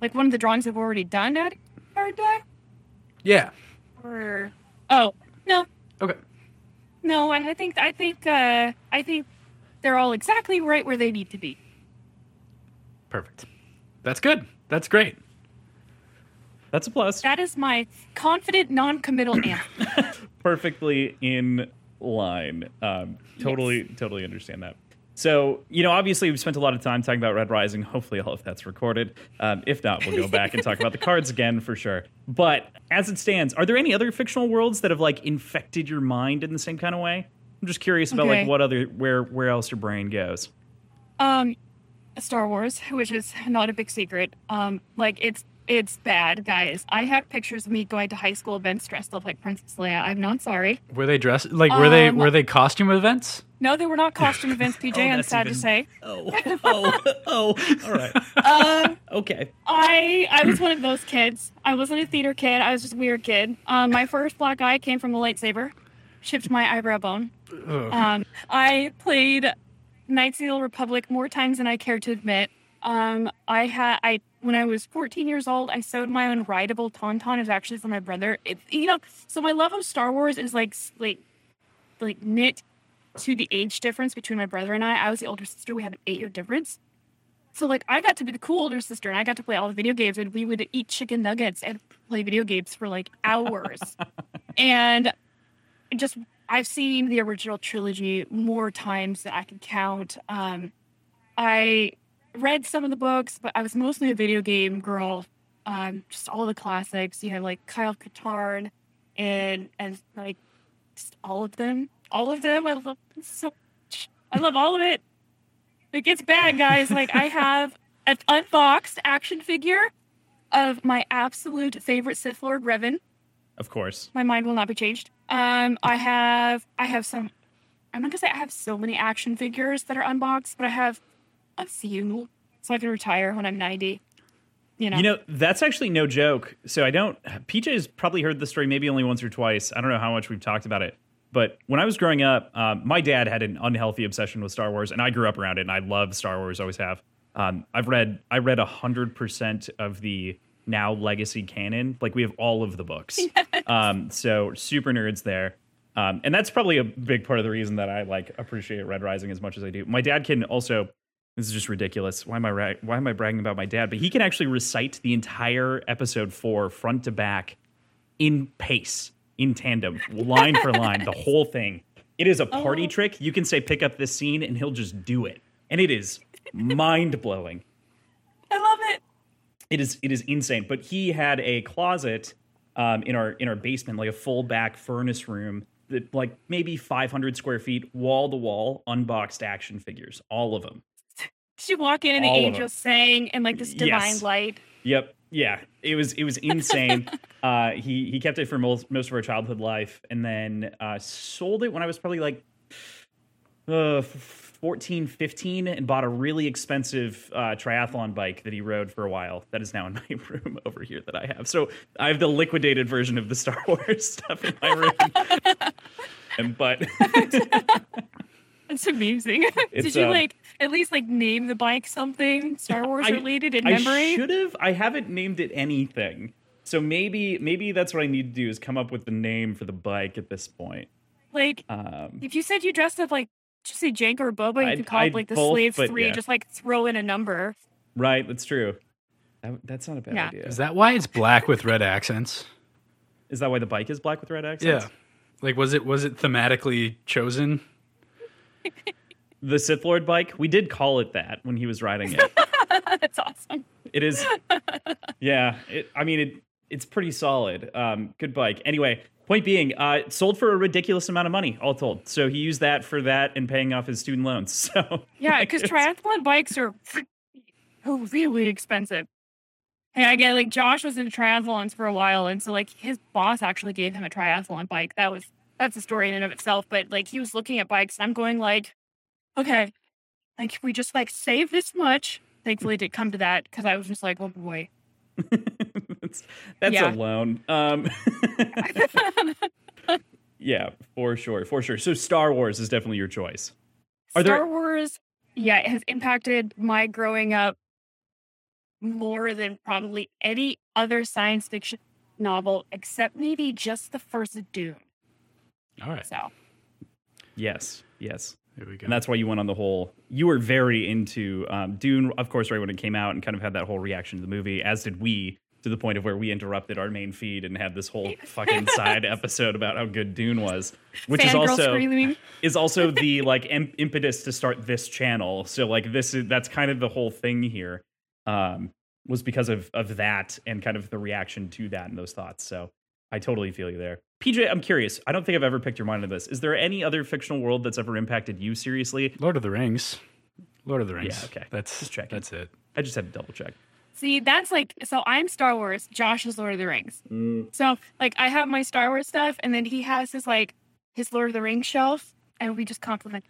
like one of the drawings I've already done at card deck. Yeah. Or oh no, Okay. no, I I think I think uh I think they're all exactly right where they need to be. Perfect. That's good. That's great. That's a plus. That is my confident non-committal answer. perfectly in line. Um, totally, totally understand that. So, you know, obviously we've spent a lot of time talking about Red Rising. Hopefully, all of that's recorded. Um, if not, we'll go back and talk about the cards again for sure. But as it stands, are there any other fictional worlds that have like infected your mind in the same kind of way? I'm just curious about Okay. like what other where where else your brain goes. Um, Star Wars, which is not a big secret. Um, like it's it's bad, guys. I have pictures of me going to high school events dressed up like Princess Leia. I'm not sorry. Were they dressed like were they Um, were they costume events? No, they were not costume events, PJ. Oh, I'm sad even- to say. Oh, oh, oh. All right. Um, Okay. I I was one of those kids. I wasn't a theater kid. I was just a weird kid. Um, my first black eye came from a lightsaber, chipped my eyebrow bone. Ugh. Um, I played Knights of the Old Republic more times than I care to admit. Um, I had I when I was 14 years old, I sewed my own rideable tauntaun. It was actually for my brother. It, you know, so my love of Star Wars is like like like knit to the age difference between my brother and I. I was the older sister. We had an eight year difference. So like I got to be the cool older sister and I got to play all the video games and we would eat chicken nuggets and play video games for like hours. and just I've seen the original trilogy more times than I can count. Um I read some of the books, but I was mostly a video game girl. Um just all the classics. You have like Kyle Katarn and and like just all of them. All of them. I love them so much. I love all of it. It gets bad, guys. Like I have an unboxed action figure of my absolute favorite Sith Lord Revan. Of course. My mind will not be changed. Um, I have I have some. I'm not gonna say I have so many action figures that are unboxed, but I have a few, so I can retire when I'm 90. You know. You know, that's actually no joke. So I don't. PJ has probably heard the story maybe only once or twice. I don't know how much we've talked about it. But when I was growing up, um, my dad had an unhealthy obsession with Star Wars, and I grew up around it, and I love Star Wars, always have. Um, I've read, I read hundred percent of the now legacy canon. Like we have all of the books. Um, so super nerds there. Um, and that's probably a big part of the reason that I like appreciate Red Rising as much as I do. My dad can also. This is just ridiculous. Why am I ra- why am I bragging about my dad? But he can actually recite the entire episode four front to back in pace, in tandem, line for line, the whole thing. It is a party Oh. trick. You can say pick up this scene and he'll just do it. And it is mind blowing. I love it. It is it is insane. But he had a closet um, in our in our basement, like a full back furnace room that like maybe 500 square feet, wall to wall, unboxed action figures, all of them. Did you walk in and the All angels sang and like this divine Yes. light? Yep. Yeah. It was it was insane. uh, he he kept it for most most of our childhood life, and then uh, sold it when I was probably like uh, 14, 15, and bought a really expensive uh, triathlon bike that he rode for a while. That is now in my room over here that I have. So I have the liquidated version of the Star Wars stuff in my room. and but That's amusing. It's, Did you um, like at least like name the bike something Star Wars I- related in I memory? I should have. I haven't named it anything. So maybe maybe that's what I need to do is come up with the name for the bike at this point. Like Um, if you said you dressed up like just say Jank or Boba, you I'd- could call it I'd like the both, Slaves Three. yeah. Just like throw in a number. right, that's true. That, that's not a bad Yeah. idea. Is that why it's black with red accents? Is that why the bike is black with red accents? Yeah. Like was it was it thematically chosen? The Sith Lord bike. We did call it that when he was riding it. That's awesome. it is. Yeah. It, I mean, it it's pretty solid. Um, good bike. Anyway, point being, uh, sold for a ridiculous amount of money, all told. So he used that for that and paying off his student loans. So Yeah, because it's- triathlon bikes are really expensive. Hey, I get like Josh was into triathlons for a while, and so like his boss actually gave him a triathlon bike. That was that's a story in and of itself. But like he was looking at bikes, and I'm going like, okay, like we just like save this much. Thankfully, it did come to that because I was just like, oh boy. that's that's Yeah. a loan. Um, yeah, for sure, for sure. So Star Wars is definitely your choice. Are Star there- Wars, yeah, it has impacted my growing up more than probably any other science fiction novel, except maybe just the first Dune. All right. So Yes, yes. There we go. And that's why you went on the whole. You were very into um, Dune, of course, right when it came out, and kind of had that whole reaction to the movie, as did we, to the point of where we interrupted our main feed and had this whole fucking side episode about how good Dune was, which is also screaming. is also the like im- impetus to start this channel. So like this is that's kind of the whole thing here. Um, was because of of that and kind of the reaction to that and those thoughts. So I totally feel you there. PJ, I'm curious. I don't think I've ever picked your mind on this. Is there any other fictional world that's ever impacted you seriously? Lord of the Rings. Lord of the Rings. Yeah, okay. That's Just checking. that's it. I just had to double check. See, that's like so I'm Star Wars, Josh is Lord of the Rings. Mm. So like I have my Star Wars stuff and then he has his like his Lord of the Rings shelf and we just compliment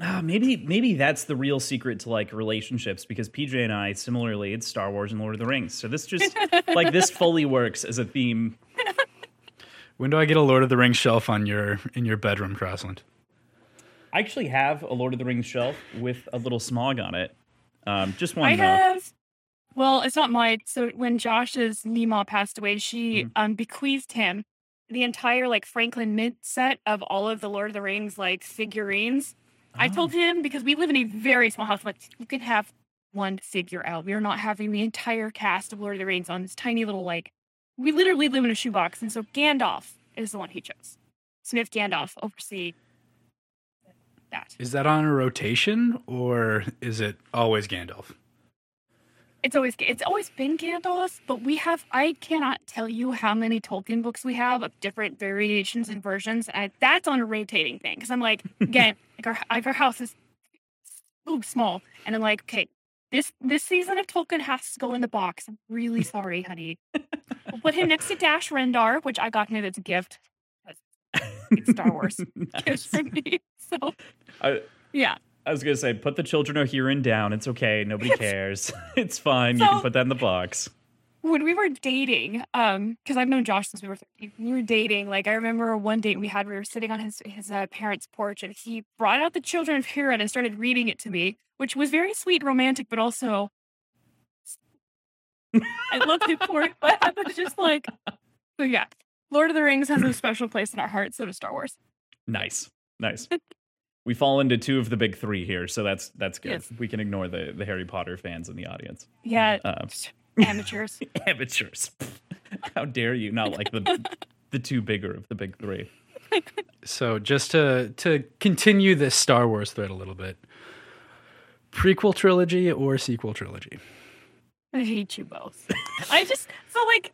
Ah, maybe maybe that's the real secret to like relationships because PJ and I similarly it's Star Wars and Lord of the Rings. So this just like this fully works as a theme. When do I get a Lord of the Rings shelf on your in your bedroom, Crossland? I actually have a Lord of the Rings shelf with a little Smaug on it. Um, just one I though. have well, it's not mine. So when Josh's Nima passed away, she Mhm. um bequeathed him the entire like Franklin Mint set of all of the Lord of the Rings like figurines. I told Oh. him because we live in a very small house, like you can have one figure out. We are not having the entire cast of Lord of the Rings on this tiny little like. We literally live in a shoebox, and so Gandalf is the one he chose. Smith Gandalf oversee that. Is that on a rotation or is it always Gandalf? It's always it's always been Gandalf, but we have I cannot tell you how many Tolkien books we have of different variations and versions. And that's on a rotating thing because I'm like again, like our like our house is so small, and I'm like, okay, this this season of Tolkien has to go in the box. I'm really sorry, honey. we'll put him next to Dash Rendar, which I got him as a gift. It's Star Wars gift for me. So I, yeah, I was gonna say, put the children of Húrin down. It's okay. Nobody cares. it's fine. you can put that in the box. when we were dating, um, because I've known Josh since we were 13, when we were dating, like I remember one date we had, we were sitting on his his uh, parents' porch, and he brought out the Children of Húrin and started reading it to me, which was very sweet, and romantic, but also I looked at poor, but I was just like, so yeah, Lord of the Rings has a special place in our hearts. So does Star Wars. Nice, nice. We fall into two of the big three here, so that's that's good. Yes. We can ignore the the Harry Potter fans in the audience. Yeah, Uh, amateurs. amateurs. How dare you not like the the two bigger of the big three? So just to to continue this Star Wars thread a little bit. Prequel trilogy or sequel trilogy? I hate you both. I just so like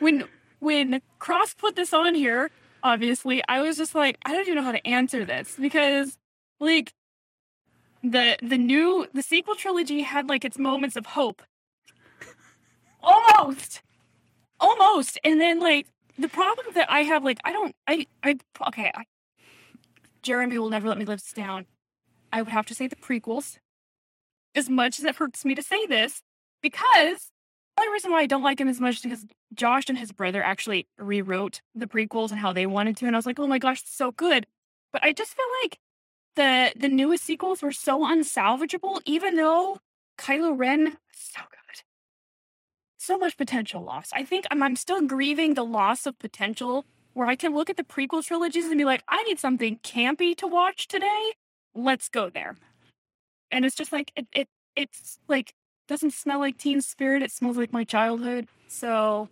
when when Cross put this on here, obviously, I was just like, I don't even know how to answer this because like the the new the sequel trilogy had like its moments of hope. Almost. Almost. And then like the problem that I have, like, I don't I I okay, I Jeremy will never let me live this down. I would have to say the prequels. As much as it hurts me to say this, because the only reason why I don't like him as much is because Josh and his brother actually rewrote the prequels and how they wanted to, and I was like, oh my gosh, so good. But I just feel like the the newest sequels were so unsalvageable, even though Kylo Ren so good. So much potential lost. I think I'm, I'm still grieving the loss of potential where I can look at the prequel trilogies and be like, I need something campy to watch today. Let's go there. And it's just like it, it it's like doesn't smell like teen spirit. It smells like my childhood. So.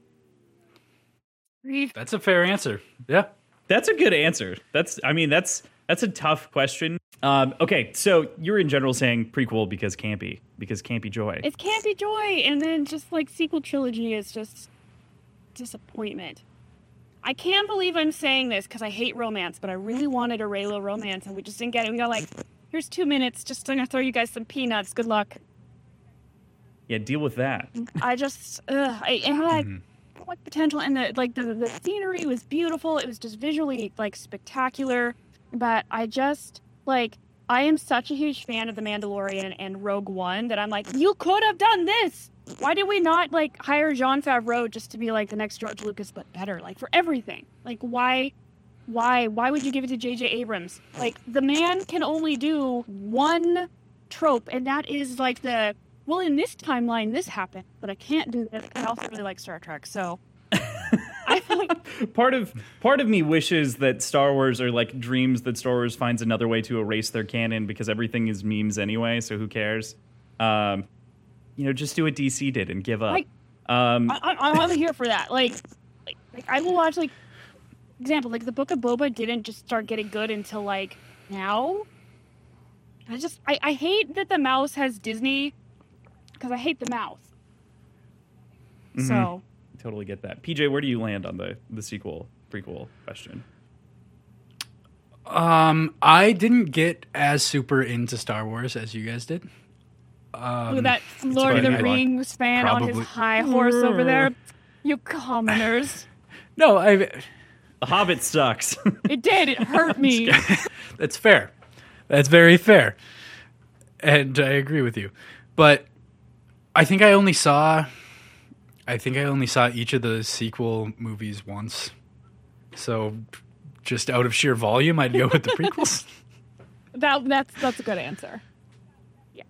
That's a fair answer. Yeah. That's a good answer. That's I mean that's that's a tough question. Um, okay, so you're in general saying prequel because campy because campy joy. It's campy joy, and then just like sequel trilogy is just disappointment. I can't believe I'm saying this because I hate romance, but I really wanted a Reylo romance, and we just didn't get it. We got like, here's two minutes, just gonna throw you guys some peanuts. Good luck. yeah, deal with that. I just, ugh, I, it had Mhm. So much potential, and the like the the scenery was beautiful. It was just visually like spectacular, but I just like I am such a huge fan of the Mandalorian and Rogue One that I'm like, you could have done this. Why did we not like hire Jon Favreau just to be like the next George Lucas but better, like for everything? Like why? Why? Why would you give it to J.J. Abrams? Like the man can only do one trope, and that is like the well, in this timeline, this happened, but I can't do this. I also really like Star Trek, so I feel like part of part of me wishes that Star Wars or like dreams that Star Wars finds another way to erase their canon because everything is memes anyway, so who cares? Um, you know, just do what DC did and give up. Like- um, I, I, I'm here for that. Like, like, like, I will watch like example, like the Book of Boba didn't just start getting good until like now. I just I, I hate that the mouse has Disney because I hate the mouse. Mhm. So totally get that. PJ, where do you land on the the sequel prequel question? Um, I didn't get as super into Star Wars as you guys did. Look Um, at that Lord of the I- Rings fan on his high horse over there. You commoners. no, I. The Hobbit sucks. It did. It hurt me. That's fair. That's very fair, and I agree with you. But I think I only saw. I think I only saw each of the sequel movies once. So, just out of sheer volume, I'd go with the prequels. That that's that's a good answer. Yeah.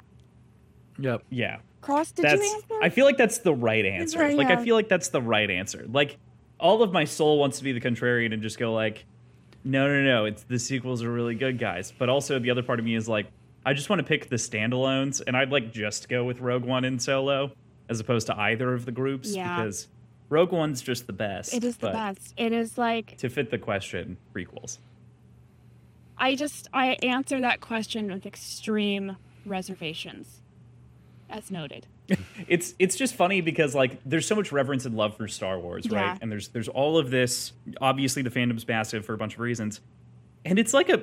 yep. yeah. Cross, did that's you answer? I feel like that's the right answer. right, like yeah. I uh, feel like that's the right answer. Like all of my soul wants to be the contrarian and just go like, no, no, no, it's the sequels are really good, guys. But also the other part of me is like, I just want to pick the standalones, and I'd like just go with Rogue One and Solo as opposed to either of the groups Yeah. because Rogue One's just the best. it is the best. It is like To fit the question, prequels. I just I answer that question with extreme reservations, as noted. it's it's just funny because like there's so much reverence and love for Star Wars, right? And there's there's all of this. Obviously, the fandom's massive for a bunch of reasons, and it's like a.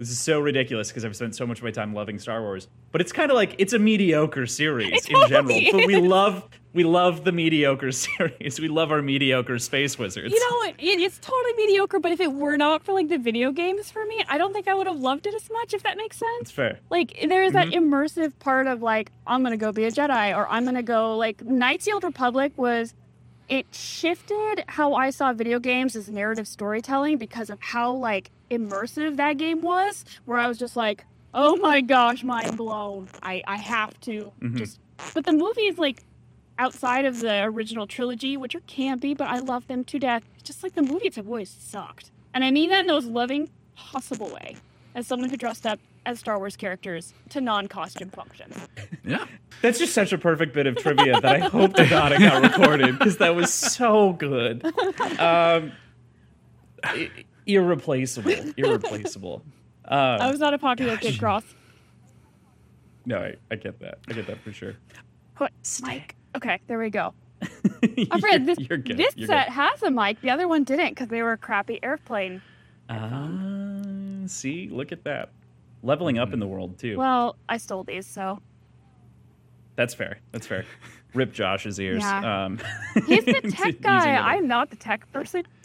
This is so ridiculous because I've spent so much of my time loving Star Wars, but it's kind of like it's a mediocre series in general. totally But we love we love the mediocre series. We love our mediocre space wizards. You know, what? it, it's totally mediocre. But if it were not for like the video games for me, I don't think I would have loved it as much. If that makes sense. it's fair. Like there is that mm-hmm. immersive part of like I'm gonna go be a Jedi or I'm gonna go like Knights of the Old Republic was it shifted how I saw video games as narrative storytelling because of how like immersive that game was where I was just like oh my gosh mind blown I I have to Mhm. just but the movies like outside of the original trilogy which are campy but I love them to death just like the movies have always sucked and I mean that in the most loving possible way as someone who dressed up as Star Wars characters to non-costume function. Yeah. That's just such a perfect bit of trivia that I hope to God it got recorded because that was so good. Um, i- irreplaceable, irreplaceable. I was not a popular kid cross. no, I, I get that. I get that for sure. Put mic. Okay, there we go. you're, I read this. you're good. this you're set good. has a mic. The other one didn't because they were a crappy airplane. Ah, see, look at that. Leveling up in the world too. Well, I stole these, so That's fair. That's fair. Rip Josh's ears. Yeah. Um, he's the tech guy. I'm not the tech person.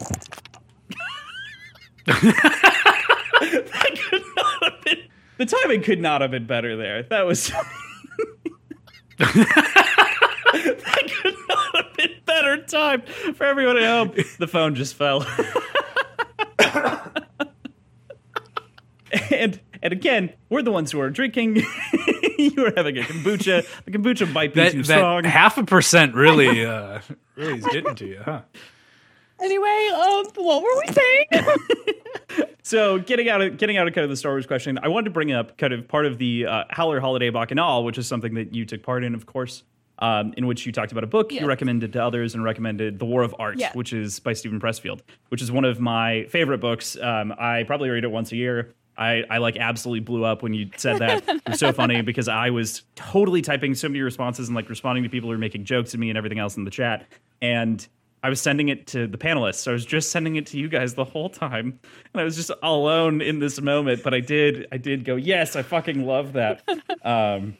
that could not have been. The timing could not have been better there. That was. that could not have been better timed for everyone at home. The phone just fell. and and again, we're the ones who are drinking. you are having a kombucha. The kombucha might be That, too that strong. half a percent really, uh, really is getting to you, huh? Anyway, um, what were we saying? So getting out of getting out of kind of the Star Wars question, I wanted to bring up kind of part of the uh, Howler Holiday Bacchanal, which is something that you took part in, of course, um, in which you talked about a book you recommended to others and recommended The War of Art, which is by Steven Pressfield, which is one of my favorite books. Um, I probably read it once a year. I, I like absolutely blew up when you said that. it was so funny because I was totally typing so many responses and like responding to people who were making jokes at me and everything else in the chat. And I was sending it to the panelists. I was just sending it to you guys the whole time. And I was just alone in this moment. But I did I did go, yes, I fucking love that. um,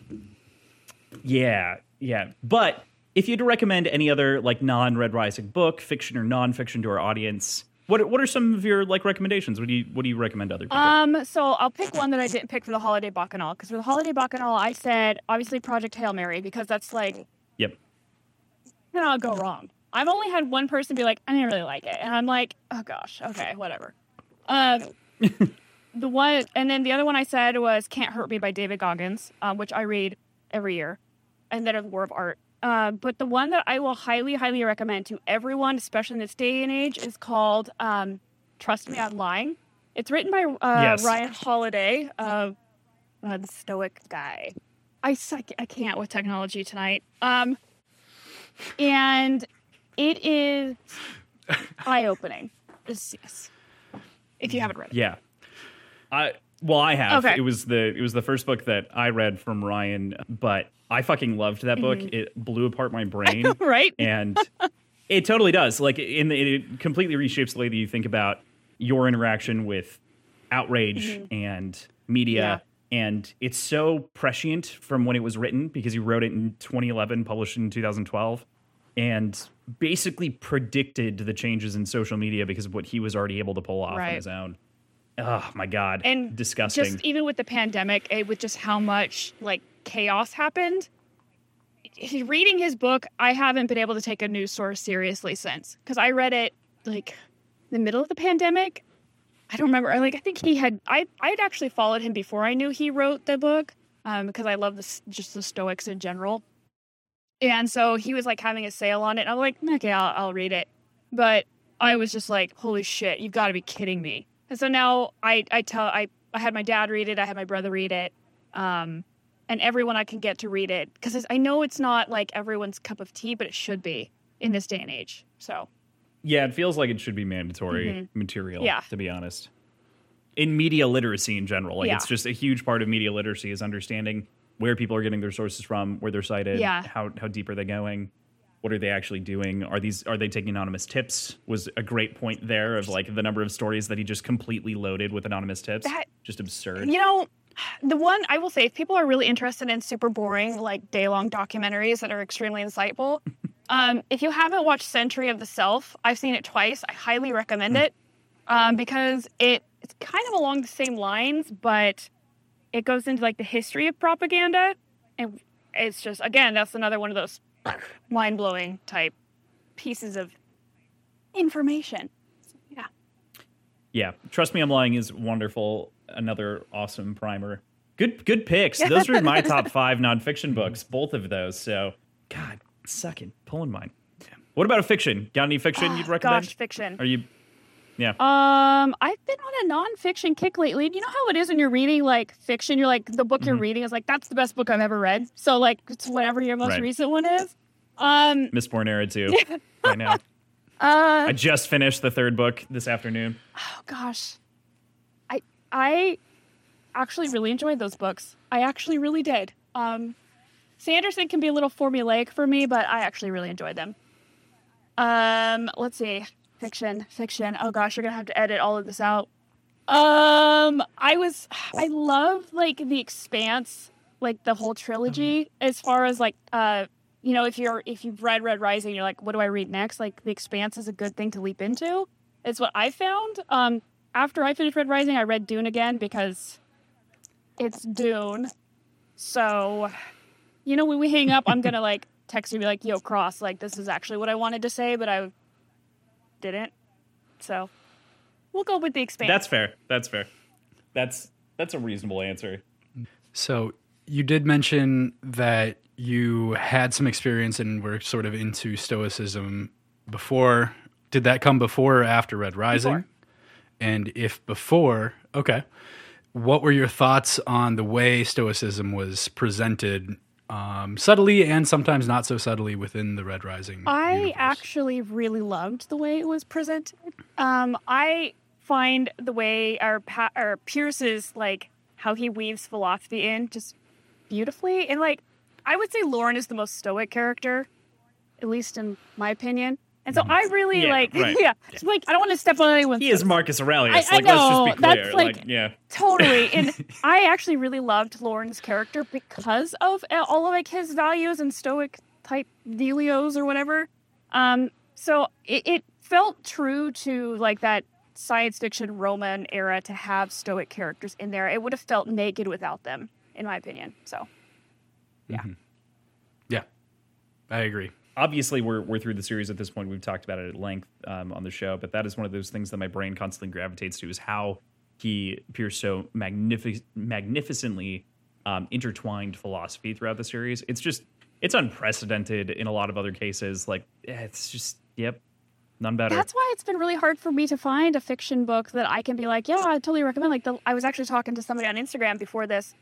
yeah, yeah. But if you'd recommend any other like non Red Rising book, fiction or nonfiction to our audience, what what are some of your like recommendations? What do you what do you recommend to other people? Um, so I'll pick one that I didn't pick for the holiday bacchanal because for the holiday bacchanal, I said obviously Project Hail Mary because that's like yep. cannot go wrong. I've only had one person be like, I didn't really like it, and I'm like, oh gosh, okay, whatever. Um, the one, and then the other one I said was "Can't Hurt Me" by David Goggins, um, which I read every year, and then War of Art. Uh, but the one that I will highly, highly recommend to everyone, especially in this day and age, is called um, "Trust Me, I'm Lying." It's written by uh, Yes. Ryan Holiday, uh, uh, the stoic guy. I suck. I can't with technology tonight. Um, and it is eye opening. Yes, if you haven't read it. Yeah. I well, I have. Okay. It was the it was the first book that I read from Ryan, but I fucking loved that book. Mm-hmm. It blew apart my brain. right? and it totally does. Like in the, it completely reshapes the way that you think about your interaction with outrage Mhm. and media. And it's so prescient from when it was written because he wrote it in 2011, published in 2012, and basically predicted the changes in social media because of what he was already able to pull off on his own. Oh my god, And disgusting. just even with the pandemic, eh, with just how much like chaos happened. Reading his book, I haven't been able to take a news source seriously since because I read it like the middle of the pandemic. I don't remember. Like I think he had. I I'd actually followed him before I knew he wrote the book um, because I love this just the Stoics in general. And so he was like having a sale on it. And I'm like, okay, I'll, I'll read it. But I was just like, holy shit, you've got to be kidding me. And so now I, I tell, I, I had my dad read it. I had my brother read it. Um, and everyone I can get to read it because I know it's not like everyone's cup of tea, but it should be in this day and age. So yeah, it feels like it should be mandatory Mhm. material. Yeah. to be honest. In media literacy in general, like Yeah. it's just a huge part of media literacy is understanding where people are getting their sources from, where they're cited, Yeah. how how deep are they going, what are they actually doing? Are these are they taking anonymous tips? Was a great point there of like the number of stories that he just completely loaded with anonymous tips. That- just absurd. You know, the one I will say, if people are really interested in super boring, like day long documentaries that are extremely insightful, um, if you haven't watched Century of the Self, I've seen it twice. I highly recommend it um, because it it's kind of along the same lines, but it goes into like the history of propaganda, and it's just again that's another one of those mind blowing type pieces of information. Yeah. Yeah, trust me, I'm lying is wonderful. Another awesome primer. Good, good picks. Those are my top five nonfiction books, both of those. So, God, sucking, pulling mine. What about a fiction? Got any fiction Oh, you'd recommend? Gosh, fiction. Are you? Yeah. Um, I've been on a nonfiction kick lately. You know how it is when you're reading like fiction, you're like the book you're Mhm. reading is like that's the best book I've ever read. So like it's whatever your most Right. recent one is. Um, Mistborn Era too. I know. uh, I just finished the third book this afternoon. oh gosh, I I actually really enjoyed those books. I actually really did. Um, Sanderson can be a little formulaic for me, but I actually really enjoyed them. Um, let's see, fiction, fiction. Oh gosh, you're gonna have to edit all of this out. Um, I was, I love like the Expanse, like the whole trilogy. As far as like, uh, you know, if you're if you've read Red Rising, you're like, what do I read next? Like, the Expanse is a good thing to leap into. It's what I found. Um, after I finished Red Rising, I read Dune again because it's Dune. So, you know, when we hang up, I'm gonna like text you and be like, "Yo, Cross, like this is actually what I wanted to say, but I didn't." So, we'll go with the Expanse. That's fair. That's fair. That's that's a reasonable answer. So you did mention that you had some experience and were sort of into Stoicism before. Did that come before or after Red Rising? Before. And if before, okay, what were your thoughts on the way Stoicism was presented, um, subtly and sometimes not so subtly within the Red Rising? I universe? actually really loved the way it was presented. Um, I find the way our pa- or Pierce's like how he weaves philosophy in just beautifully, and like I would say Lorn is the most stoic character, at least in my opinion. And so I really Yeah, like, right. yeah, it's like I don't want to step on anyone's. He is Marcus Aurelius. I- I like, let's know, just be clear. that's like- yeah. Totally. And I actually really loved Lorn's character because of uh, all of like his values and stoic type dealios or whatever. Um, so it, it felt true to like that science fiction Roman era to have stoic characters in there. It would have felt naked without them, in my opinion. So yeah, yeah, I agree. Obviously we're we're through the series at this point. We've talked about it at length um, on the show, but that is one of those things that my brain constantly gravitates to: is how he appears so magnific- magnificently um, intertwined philosophy throughout the series. It's just it's unprecedented in a lot of other cases. Like eh, it's just yep, none better. that's why it's been really hard for me to find a fiction book that I can be like, yeah, I totally recommend. Like, the, I was actually talking to somebody on Instagram before this,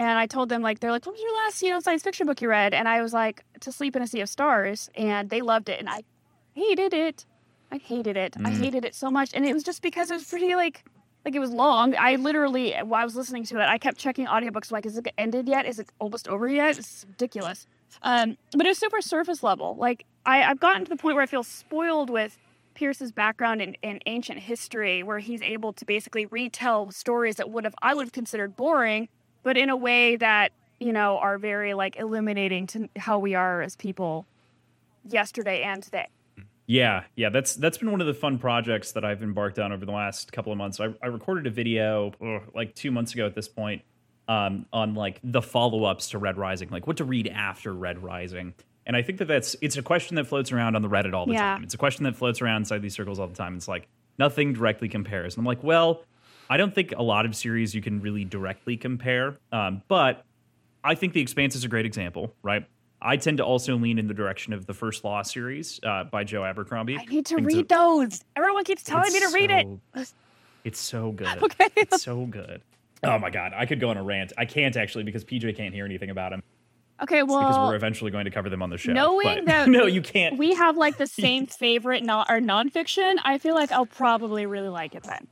and I told them like, they're like, what was your last, you know, science fiction book you read? And I was like, To Sleep in a Sea of Stars, and they loved it, and I hated it. I hated it. I Mm. hated it so much, and it was just because it was pretty like. Like it was long. I literally, while I was listening to it, I kept checking audiobooks. Like, is it ended yet? Is it almost over yet? It's ridiculous. Um, but it was super surface level. Like I, I've gotten to the point where I feel spoiled with Pierce's background in, in ancient history, where he's able to basically retell stories that would have I would have considered boring, but in a way that you know are very like illuminating to how we are as people yesterday and today. Yeah, yeah, that's that's been one of the fun projects that I've embarked on over the last couple of months. I, I recorded a video ugh, like two months ago at this point um, on like the follow ups to Red Rising, like what to read after Red Rising. And I think that that's it's a question that floats around on the Reddit all the Yeah. time. It's a question that floats around inside these circles all the time. It's like nothing directly compares. And I'm like, well, I don't think a lot of series you can really directly compare, um, but I think The Expanse is a great example, right? I tend to also lean in the direction of the first Law series uh, by Joe Abercrombie. I need to think it's read those. Everyone keeps telling me to it's read it. It's so good. Okay. It's so good. Oh my god, I could go on a rant. I can't actually because PJ can't hear anything about him Okay, well because we're eventually going to cover them on the show. knowing but- that no, you can't. we have like the same favorite non or nonfiction. I feel like I'll probably really like it then.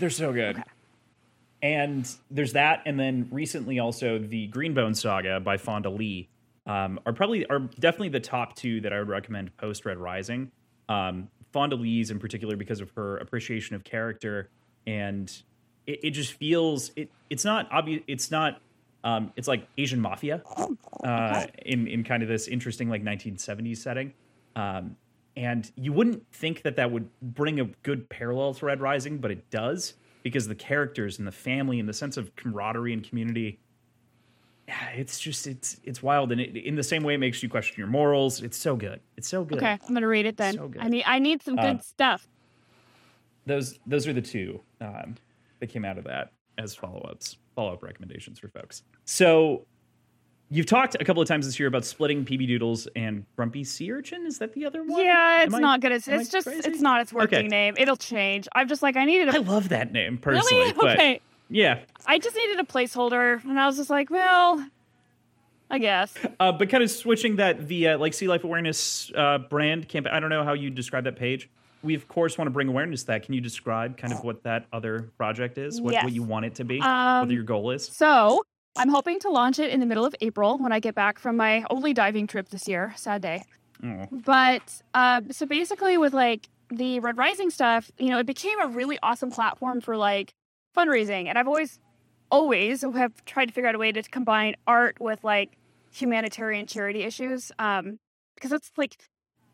They're so good. And there's that, and then recently also the Greenbone Saga by Fonda Lee um, are probably are definitely the top two that I would recommend post Red Rising. Um, Fonda Lee's in particular because of her appreciation of character, and it, it just feels it. It's not obvious. It's not. Um, it's like Asian mafia uh, in in kind of this interesting like 1970s setting. Um, and you wouldn't think that that would bring a good parallel to Red Rising, but it does because the characters and the family and the sense of camaraderie and community. It's just it's it's wild, and it, in the same way, it makes you question your morals. It's so good. It's so good. Okay, I'm gonna read it then. So good. I need I need some good Um, stuff. Those those are the two um, that came out of that as follow ups, follow up recommendations for folks. So you've talked a couple of times this year about splitting PB Doodles and Grumpy Sea Urchin. Is that the other one? Yeah, it's Am I- not good. It's, it's just crazy? it's not its working Okay. name. It'll change. I'm just like I needed I a love that name personally, really but okay. yeah. I just needed a placeholder, and I was just like, well, I guess. Uh, but kind of switching that via like Sea Life Awareness uh, brand campaign. I don't know how you describe that page. We of course want to bring awareness to that. Can you describe kind of what that other project is? What, Yes. what you want it to be? Um, what your goal is? So I'm hoping to launch it in the middle of April when I get back from my only diving trip this year. Sad day. Oh. But uh, so basically, with like the Red Rising stuff, you know, it became a really awesome platform for like fundraising. And I've always, always have tried to figure out a way to combine art with like humanitarian charity issues. Um, because that's like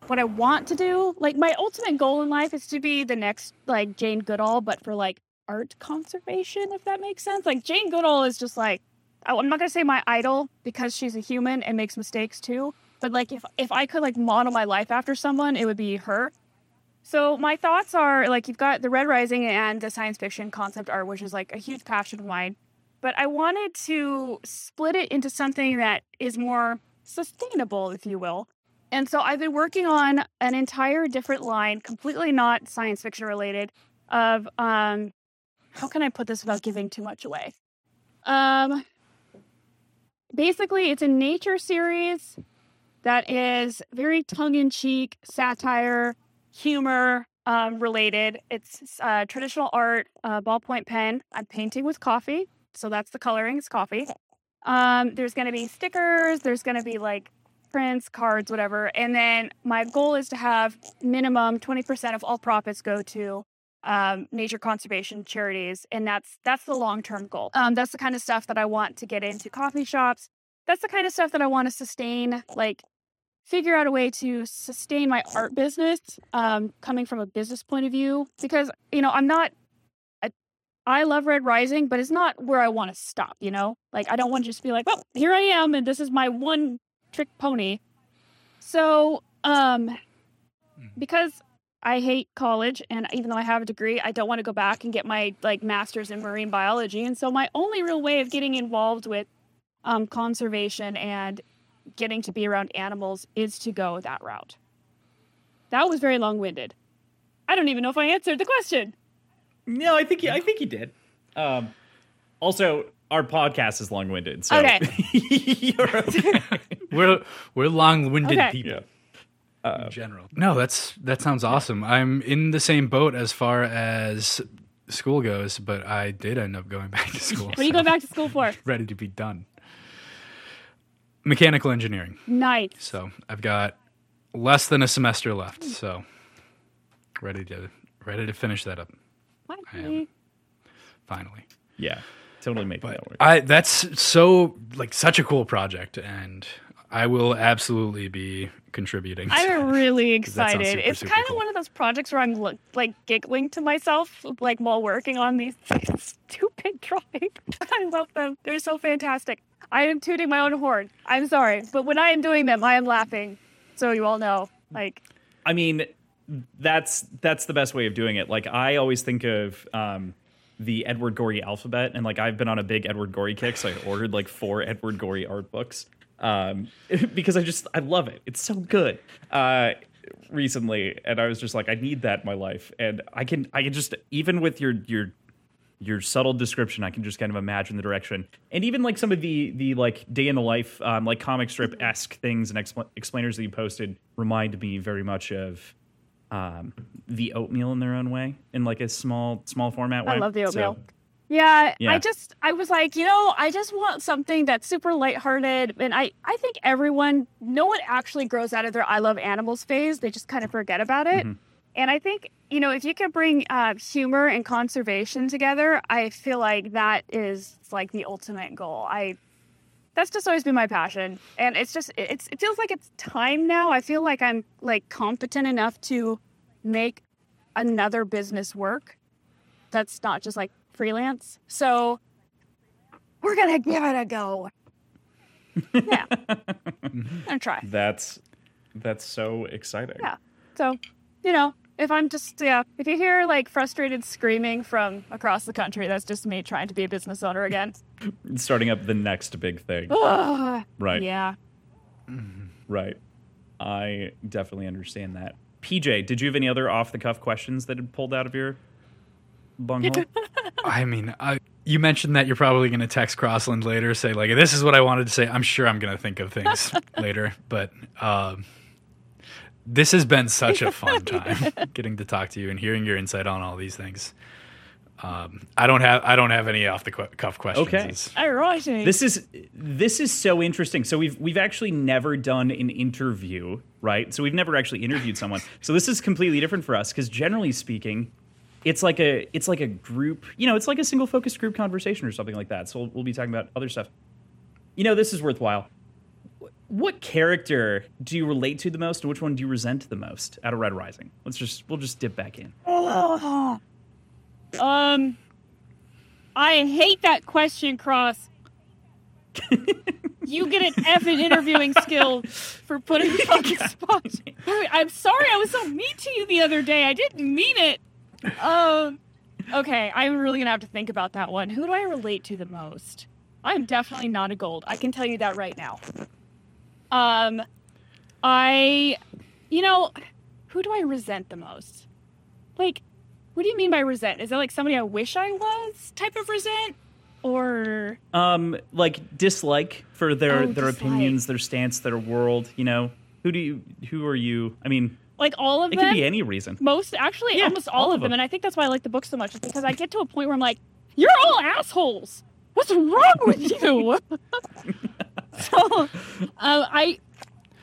what I want to do. Like my ultimate goal in life is to be the next like Jane Goodall, but for like art conservation, if that makes sense. Like Jane Goodall is just like I'm not gonna say my idol because she's a human and makes mistakes too. But like if if I could like model my life after someone, it would be her. So my thoughts are like you've got the Red Rising and the science fiction concept art, which is like a huge passion of mine. But I wanted to split it into something that is more sustainable, if you will. And so I've been working on an entire different line, completely not science fiction related, of um how can I put this without giving too much away? Um basically it's a nature series that is very tongue-in-cheek satire humor um, related. It's uh, traditional art uh, ballpoint pen. I'm painting with coffee so that's the coloring it's coffee. Um, there's going to be stickers there's going to be like prints cards whatever and then my goal is to have minimum 20% of all profits go to um, nature conservation charities and that's that's the long-term goal. Um, that's the kind of stuff that i want to get into coffee shops. That's the kind of stuff that i want to sustain like figure out a way to sustain my art business um, coming from a business point of view because you know i'm not I, I love red rising but it's not where i want to stop you know? Like i don't want to just be like well here i am and this is my one trick pony. So um because i hate college and even though i have a degree i don't want to go back and get my like master's in marine biology and so my only real way of getting involved with um, conservation and getting to be around animals is to go that route. That was very long winded. I don't even know if I answered the question. No, I think you, I think you did. Um, also, our podcast is long winded, so Okay. you're okay. We're we're long-winded Okay. people. Yeah. Uh, in general. No, that's that sounds awesome. I'm in the same boat as far as school goes, but I did end up going back to school. What are you going back to school for? Ready to be done. Mechanical engineering. Nice. So I've got less than a semester left. So ready to ready to finish that up Finally. finally. Yeah, totally make that work. I that's so like such a cool project, and I will absolutely be contributing. I'm really excited. super, it's super kind of cool. one of those projects where I'm lo- like giggling to myself, like while working on these stupid drawings. I love them. They're so fantastic. I am tooting my own horn. I'm sorry, but when I am doing them, I am laughing. So you all know, like, I mean, that's that's the best way of doing it. Like I always think of um, the Edward Gorey alphabet, and like I've been on a big Edward Gorey kick, so I ordered like four Edward Gorey art books um, because I just I love it. It's so good. Uh, recently, and I was just like, I need that in my life, and I can I can just even with your your your subtle description, I can just kind of imagine the direction, and even like some of the the like day in the life, um, like comic strip esque things and expl- explainers that you posted remind me very much of um, the oatmeal in their own way, in like a small small format way. I love the So, oatmeal. Yeah, Yeah. I just I was like, you know, I just want something that's super lighthearted, and I I think everyone, no one actually grows out of their I love animals phase. They just kind of forget about it. Mhm. And I think you know if you can bring uh, humor and conservation together, I feel like that is like the ultimate goal. I that's just always been my passion, and it's just it's it feels like it's time now. I feel like I'm like competent enough to make another business work that's not just like freelance. So we're gonna give it a go. Yeah, I'm gonna try. that's that's so exciting. Yeah. So, you know, if I'm just yeah, if you hear like frustrated screaming from across the country, that's just me trying to be a business owner again. Starting up the next big thing. Ugh. Right. Yeah. Right. I definitely understand that. PJ, did you have any other off the cuff questions that had pulled out of your bunghole? I mean, I, you mentioned that you're probably going to text Crossland later, say like, "This is what I wanted to say." I'm sure I'm going to think of things later, but um, this has been such a fun time getting to talk to you and hearing your insight on all these things. Um, I don't have I don't have any off the cuff questions. Okay. It's- All right. this is this is so interesting. So we've we've actually never done an interview, right? So we've never actually interviewed someone. So this is completely different for us because generally speaking, it's like a it's like a group, you know, it's like a single focused group conversation or something like that. So we'll, we'll be talking about other stuff. You know, this is worthwhile. What character do you relate to the most, and which one do you resent the most out of Red Rising? Let's just we'll just dip back in. Um, I hate that question, Cross. you get an F in interviewing skill for putting me on the spot. I'm sorry, I was so mean to you the other day. I didn't mean it. Um, okay, I'm really gonna have to think about that one. Who do I relate to the most? I'm definitely not a gold. I can tell you that right now. Um, I, you know, who do I resent the most? Like, what do you mean by resent? Is that like somebody I wish I was type of resent? Or Um, like dislike for their Oh, their dislike. opinions, their stance, their world. You know, who do you? Who are you? I mean, like all of it them? could be any reason. Most, actually, Yeah, almost all, all of them. them. And I think that's why I like the book so much, is because I get to a point where I'm like, you're all assholes. What's wrong with you? so, uh, I,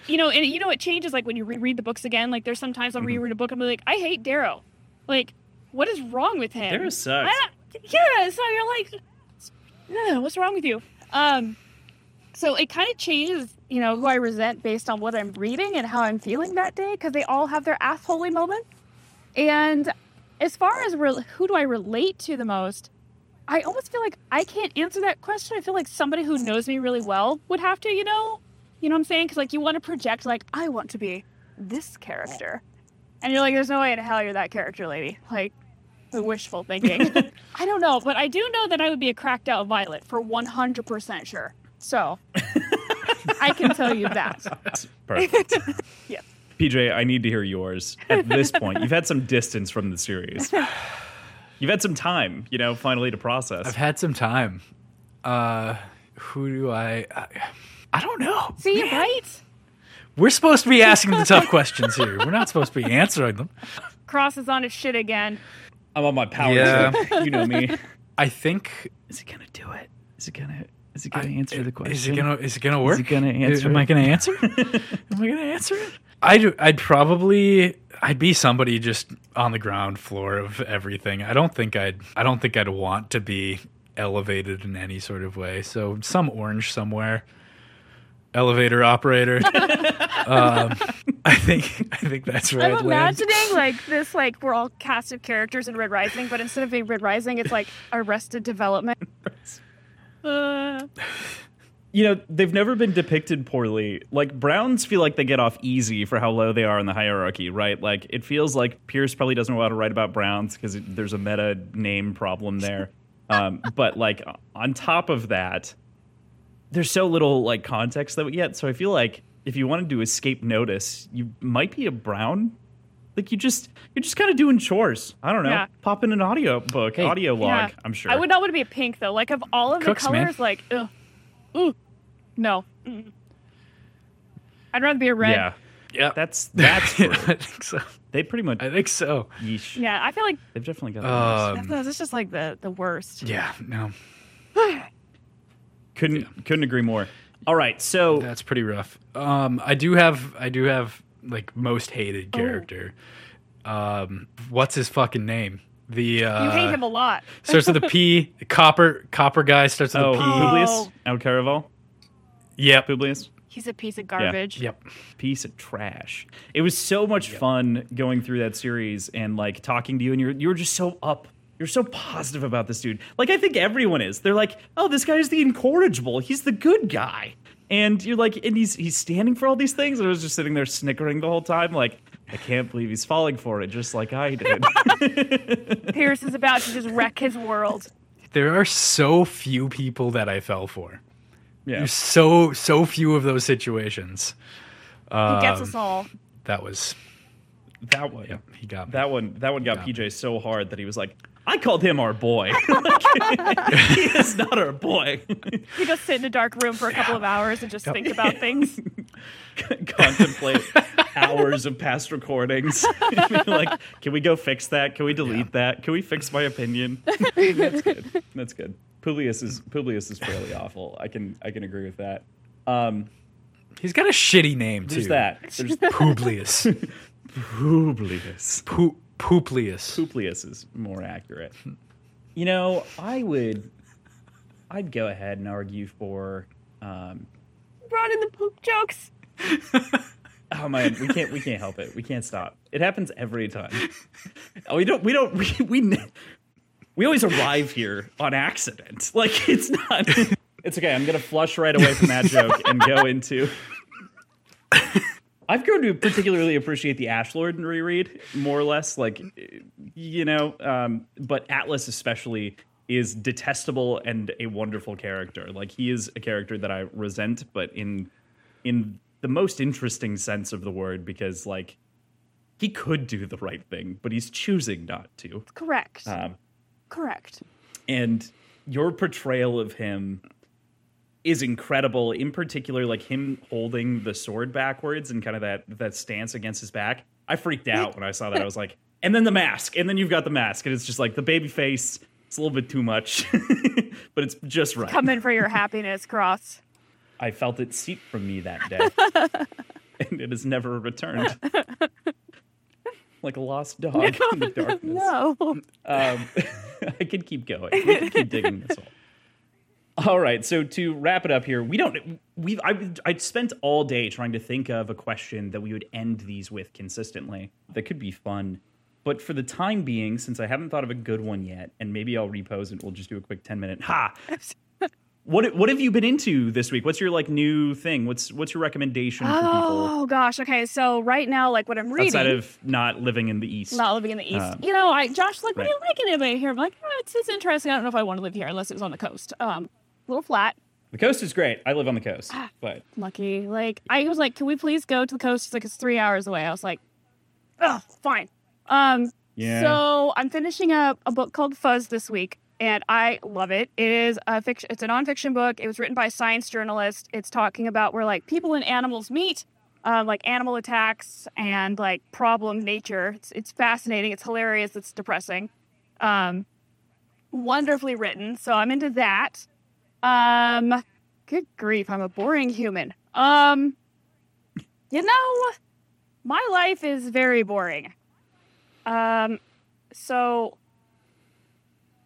you know, and you know, it changes like when you reread the books again. Like, there's sometimes I'll Mhm. reread a book and be like, I hate Darrow. Like, what is wrong with him? Darrow sucks. I yeah, so you're like, "Ugh, what's wrong with you? Um, so it kind of changes, you know, who I resent based on what I'm reading and how I'm feeling that day because they all have their assholey moment. And as far as re- who do I relate to the most, I almost feel like I can't answer that question. I feel like somebody who knows me really well would have to, you know, you know what I'm saying? Because like you want to project, like I want to be this character, and you're like, there's no way in hell you're that character, lady. Like wishful thinking. I don't know, but I do know that I would be a cracked out violet for 100% sure. So I can tell you that. Perfect. Yeah. PJ, I need to hear yours. At this point, you've had some distance from the series. You've had some time, you know, finally to process. I've had some time. Uh, who do I? I, I don't know. See, Man. right? We're supposed to be asking the tough questions here. We're not supposed to be answering them. Cross is on his shit again. I'm on my power. Yeah. trip. You know me. I think. Is it gonna do it? Is it gonna? Is it gonna I- answer the question? Is it gonna? Is it gonna work? Is it gonna answer Am I gonna answer? Am I gonna answer it? I'd I'd probably I'd be somebody just on the ground floor of everything. I don't think I'd I don't think I'd want to be elevated in any sort of way. So some orange somewhere. Elevator operator. um, I think I think that's right. I'm I'd land. imagining like this, like we're all cast of characters in Red Rising, but instead of being Red Rising, it's like Arrested Development. Uh, you know, they've never been depicted poorly. Like Browns feel like they get off easy for how low they are in the hierarchy, right? Like it feels like Pierce probably doesn't know how to write about Browns because there's a meta name problem there. Um, but like on top of that, there's so little like context that we get. So I feel like if you wanted to escape notice, you might be a Brown. Like you just you're just kind of doing chores. I don't know. Yeah. Pop in an audio book, Hey. audio log. Yeah. I'm sure. I would not want to be a pink though. Like of all of Cooks, the man. colors, like ugh, ooh, no. Mm. I'd rather be a red. Yeah, Yeah, that's that's I think so. they pretty much I think so. yeesh. Yeah, I feel like They've definitely got. that Um, that's, that's just like the the worst. yeah, no, couldn't couldn't agree more. All right, so that's pretty rough. Um, I do have I do have like most hated Oh. character. Um, what's his fucking name? The uh, You hate him a lot. starts with a P. The copper copper guy starts with oh a P. Publius Oh. out Caraval. Yep. Publius, He's a piece of garbage. Yep. piece of trash. It was so much fun going through that series and like talking to you, and you're you were just so up. You're so positive about this dude. Like I think everyone is. They're like, oh, this guy's the incorrigible. He's the good guy. And you're like, and he's he's standing for all these things. And I was just sitting there snickering the whole time, like, I can't believe he's falling for it, just like I did. Pierce is about to just wreck his world. There are so few people that I fell for. yeah. There's so so few of those situations. He gets Um, us all. That was That one. yeah. He got me. That one that one got Yeah. PJ so hard that he was like, I called him our boy. Like, he is not our boy. You just sit in a dark room for a couple of hours and just think about things. Contemplate hours of past recordings. Like, can we go fix that? Can we delete that? Can we fix my opinion? That's good. That's good. Publius is Publius is fairly awful. I can I can agree with that. Um, He's got a shitty name too. there's that. There's Publius. Publius. Pu- Publius. Publius is more accurate. You know, I would, I'd go ahead and argue for. Um, Brought in the poop jokes. oh man, we can't, we can't help it. We can't stop. It happens every time. Oh, we don't, we don't, we, we, ne- we always arrive here on accident. Like it's not. It's okay. I'm gonna flush right away from that joke and go into. I've grown to particularly appreciate the Ashlord in reread, more or less. Like, you know, um, but Atlas especially is detestable and a wonderful character. Like, he is a character that I resent, but in in the most interesting sense of the word, because like he could do the right thing, but he's choosing not to. Correct. Um, Correct. and your portrayal of him is incredible in particular like him holding the sword backwards and kind of that that stance against his back i freaked out when i saw that i was like and then the mask and then you've got the mask and it's just like the baby face it's a little bit too much but it's just right Come in for your happiness, Cross. i felt it seep from me that day and it has never returned like a lost dog in the darkness No. um, I could keep going. We can keep digging this hole. All right. So to wrap it up here, we don't. We've. I. I spent all day trying to think of a question that we would end these with consistently. That could be fun. But for the time being, since I haven't thought of a good one yet, and maybe I'll repose it, we'll just do a quick ten minute. Ha. What What have you been into this week? What's your like new thing? What's What's your recommendation for people Oh gosh. Okay. So right now, like what I'm reading, outside of not living in the east? not living in the east. Uh, you know, I Josh like, what do you like anybody here? I'm like, oh, it's, it's interesting. I don't know if I want to live here unless it was on the coast. Um, little flat. The coast is great. I live on the coast, Ah. but Lucky. Like I was like, can we please go to the coast? It's like it's three hours away. I was like, oh, fine. Um, yeah. So I'm finishing up a book called Fuzz this week, and I love it. It is a fiction. It's a nonfiction book. It was written by a science journalist. It's talking about where like people and animals meet, um, like animal attacks and like problem nature. It's it's fascinating. It's hilarious. It's depressing. Um, wonderfully written. So I'm into that. Um, good grief, I'm a boring human. Um, you know, my life is very boring. Um, so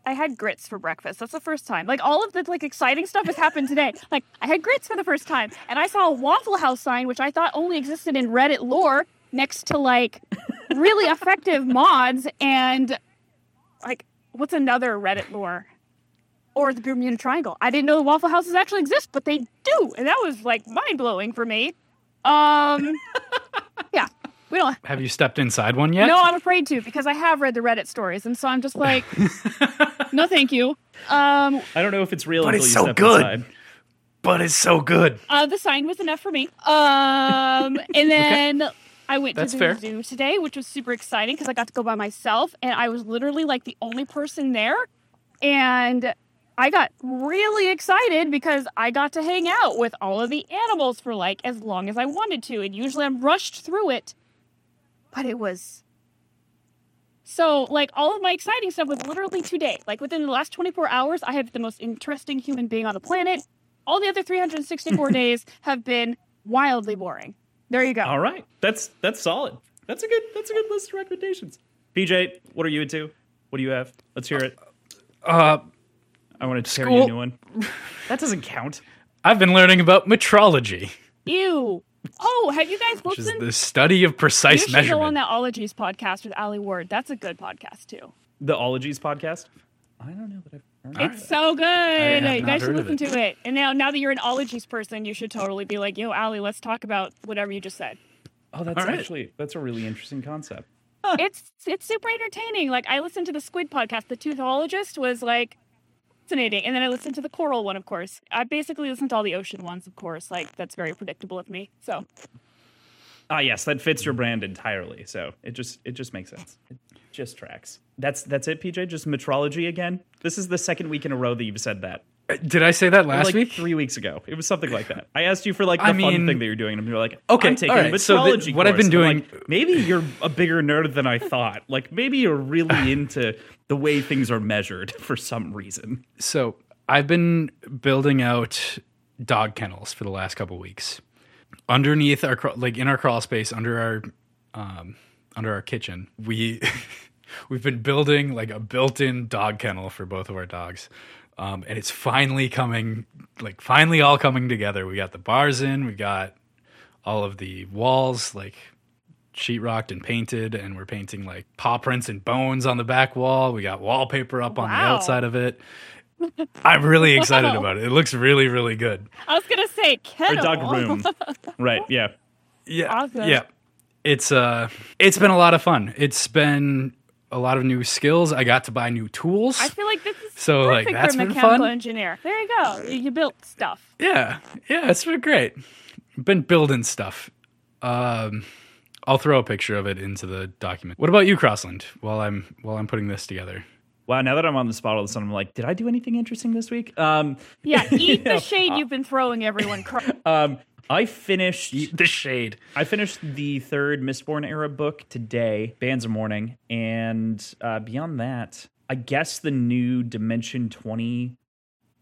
I had grits for breakfast. That's the first time. Like all of the like exciting stuff has happened today. Like I had grits for the first time, and I saw a Waffle House sign, which I thought only existed in Reddit lore, next to like really effective mods and like what's another Reddit lore? Or the Bermuda Triangle. I didn't know the Waffle Houses actually exist, but they do, and that was like mind blowing for me. Um, yeah, we don't. Have you stepped inside one yet? No, I'm afraid to because I have read the Reddit stories, and so I'm just like, no, thank you. Um, I don't know if it's real But until it's you so step good. inside. but it's so good. uh, the sign was enough for me. Um, and then I went That's to the fair. zoo today, which was super exciting because I got to go by myself, and I was literally like the only person there, and I got really excited because I got to hang out with all of the animals for like as long as I wanted to, and usually I'm rushed through it, but it was. So, like, all of my exciting stuff was literally today. Like, within the last 24 hours, I have the most interesting human being on the planet. All the other 364 days have been wildly boring. There you go. All right, that's that's solid. That's a good that's a good list of recommendations. PJ, what are you into? What do you have? Let's hear it. Uh, I want to tear you a new one. That doesn't count. I've been learning about metrology, Ew. Oh, have you guys which is listened? the study of You precise should go on measurement. that Ologies podcast with Alie Ward. That's a good podcast too. The Ologies podcast. I don't know that I've heard. It's so good. have You not guys should heard of listen it. to it. And now, now that you're an Ologies person, you should totally be like, "Yo, Alie, let's talk about whatever you just said." Oh, that's All right. actually that's a really interesting concept. it's it's super entertaining. Like I listened to the Squid podcast. The Toothologist was like fascinating, and then I listened to the Coral one, of course. I basically listened to all the ocean ones, of course. Like that's very predictable of me. So Ah, yes, that fits your brand entirely. So it just it just makes sense. It just tracks. That's that's it, PJ. Just metrology again. This is the second week in a row that you've said that. Did I say that last like week? three weeks ago. It was something like that. I asked you for like the I fun mean- thing that you're doing, and you're like, Okay, I'm taking all a right, so the- what I've been course." And I'm doing- like, maybe you're a bigger nerd than I thought. Like maybe you're really into the way things are measured for some reason. So I've been building out dog kennels for the last couple weeks. Underneath our like in our crawl space under our um, under our kitchen, we we've been building like a built-in dog kennel for both of our dogs. Um, and it's finally coming like finally all coming together. We got the bars in, we got all of the walls like sheetrocked and painted and we're painting like paw prints and bones on the back wall. We got wallpaper up on the outside of it. I'm really excited Wow. about it. It looks really, really good. I was gonna say Or dog room. right, yeah. Yeah. Awesome. Yeah. It's uh it's been a lot of fun. It's been a lot of new skills. I got to buy new tools. I feel like this is So, like, perfect that's for a been mechanical fun. engineer. There you go. You, you built stuff. Yeah, yeah, it's been great. Been building stuff. Um, I'll throw a picture of it into the document. What about you, Crossland? While I'm while I'm putting this together. Wow, now that I'm on the spot all of a sudden, I'm like, did I do anything interesting this week? Um, Yeah, eat know, the shade you've been throwing everyone. Um, I finished The shade. I finished the third Mistborn era book today, Bands of Mourning, and uh, beyond that, I guess the new Dimension 20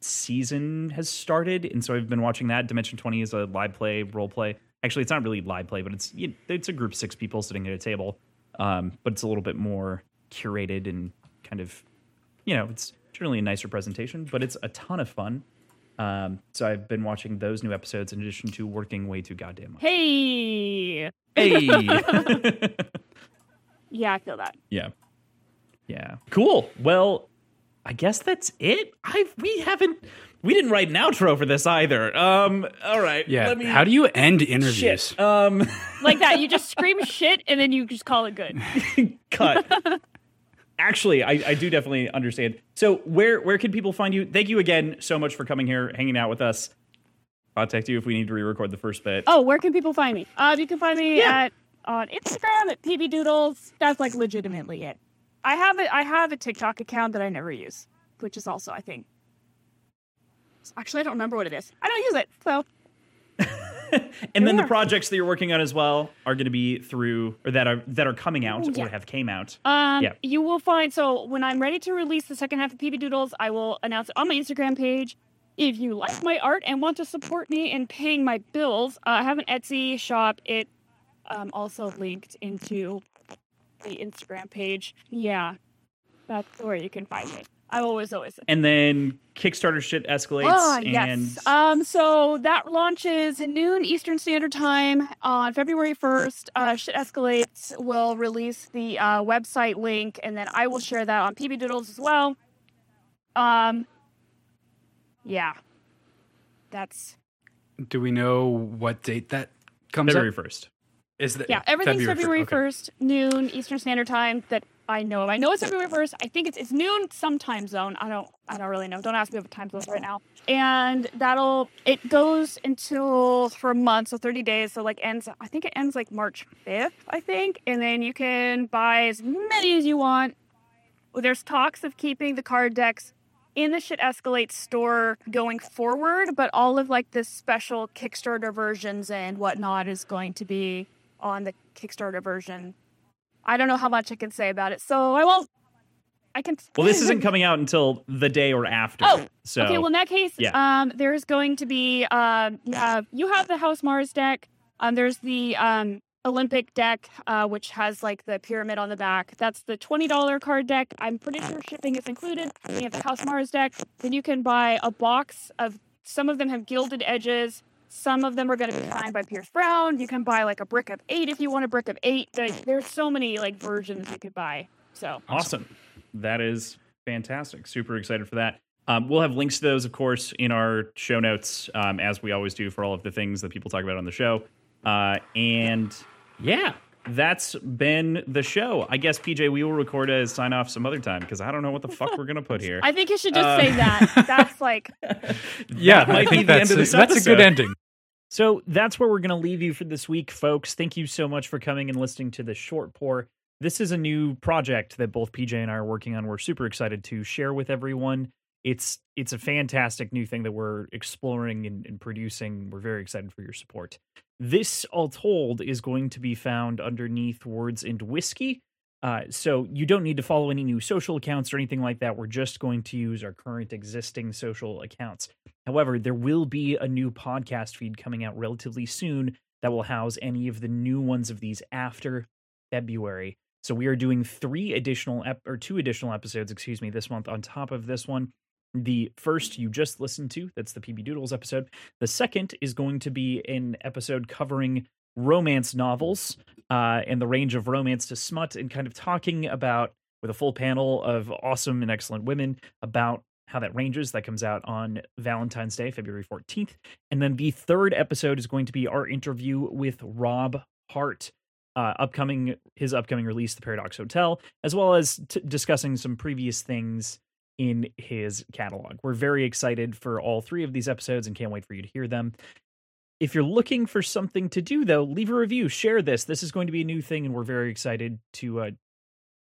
season has started, and so I've been watching that. Dimension 20 is a live play, role play. Actually, it's not really live play, but it's you it's a group of six people sitting at a table, um, but it's a little bit more curated and kind of, you know, it's generally a nicer presentation, but it's a ton of fun. Um, so I've been watching those new episodes in addition to working way too goddamn much. hey. Hey. Yeah, I feel that. yeah. Yeah. Cool. Well, I guess that's it. I we haven't we didn't write an outro for this either. Um all right. Yeah. Let me How do you end interviews? shit. Um Like that. You just scream shit and then you just call it good. cut. Actually, I, I do definitely understand. So where where can people find you? Thank you again so much for coming here, hanging out with us. Contact you if we need to re-record the first bit. Oh, where can people find me? Uh, you can find me Yeah. at on Instagram at PB Doodles. That's like legitimately it. I have a I have a TikTok account that I never use, which is also I think. Actually, I don't remember what it is. I don't use it, so and then the projects that you're working on as well are going to be through or that are that are coming out yeah. or have came out. Um, Yeah. you will find so when I'm ready to release the second half of PB Doodles, I will announce it on my Instagram page. If you like my art and want to support me in paying my bills, uh, I have an Etsy shop. It um, also linked into the Instagram page. Yeah, that's where you can find it. I always, always. And then Kickstarter shit escalates. Oh, and yes. Um, so that launches at noon Eastern Standard Time on February 1st. Uh, Shit Escalates will release the uh, website link, and then I will share that on PB Doodles as well. Um, yeah, that's Do we know what date that comes February up? 1st. Is that yeah, everything's February, okay. 1st, noon Eastern Standard Time. That I know. I know it's February 1st. I think it's it's noon some time zone. I don't I don't really know. Don't ask me what time zone right now. And that'll it goes until for a month, so 30 days. So like ends I think it ends like March 5th, I think. And then you can buy as many as you want. There's talks of keeping the card decks in the shit escalate store going forward, but all of like the special Kickstarter versions and whatnot is going to be on the Kickstarter version. I don't know how much I can say about it, so I won't. I can. Well, this isn't coming out until the day or after. Oh, so okay. Well, in that case, yeah. um, there's going to be um, you have, you have the House Mars deck. Um, there's the um Olympic deck, uh, which has like the pyramid on the back. That's the twenty dollar card deck. I'm pretty sure shipping is included. Then you have the House Mars deck. Then you can buy a box of. Some of them have gilded edges. Some of them are going to be signed by Pierce Brown. You can buy like a brick of eight if you want a brick of eight. There- There's so many like versions you could buy. So awesome. That is fantastic. Super excited for that. Um, we'll have links to those, of course, in our show notes, um, as we always do for all of the things that people talk about on the show. Uh, and yeah, that's been the show. I guess PJ, we will record a sign off some other time because I don't know what the fuck we're gonna put here. I think you should just Uh, say that. That's like Yeah, That might I be think the that's end of a, this that's a good ending. So that's where we're going to leave you for this week, folks. Thank you so much for coming and listening to the short pour. This is a new project that both PJ and I are working on. We're super excited to share with everyone. It's it's a fantastic new thing that we're exploring and, and producing. We're very excited for your support. This, all told, is going to be found underneath Words and Whiskey. Uh, so you don't need to follow any new social accounts or anything like that. We're just going to use our current existing social accounts. However, there will be a new podcast feed coming out relatively soon that will house any of the new ones of these after February. So we are doing three additional ep- or two additional episodes, excuse me, this month on top of this one. The first you just listened to, that's the PB Doodles episode. The second is going to be an episode covering romance novels uh, and the range of romance to smut and kind of talking about with a full panel of awesome and excellent women about how that ranges. That comes out on Valentine's Day, February 14th. And then the third episode is going to be our interview with Rob Hart. Uh, upcoming his upcoming release, The Paradox Hotel, as well as t- discussing some previous things in his catalog. We're very excited for all three of these episodes and can't wait for you to hear them. If you're looking for something to do, though, leave a review, share this. This is going to be a new thing, and we're very excited to uh,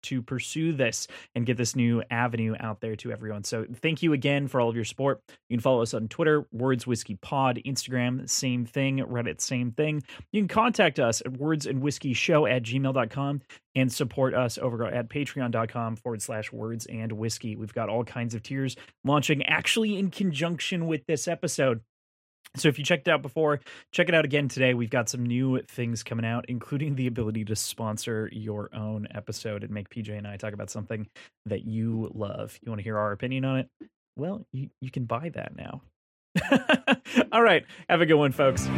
to pursue this and get this new avenue out there to everyone. So thank you again for all of your support. You can follow us on Twitter, Words Whiskey Pod, Instagram, same thing, Reddit, same thing. You can contact us at words and whiskey show at gmail.com and support us over at patreon.com forward slash words and whiskey. We've got all kinds of tiers launching actually in conjunction with this episode. So if you checked out before, check it out again today. We've got some new things coming out, including the ability to sponsor your own episode and make PJ and I talk about something that you love. You want to hear our opinion on it? Well, you, you can buy that now. All right. Have a good one, folks.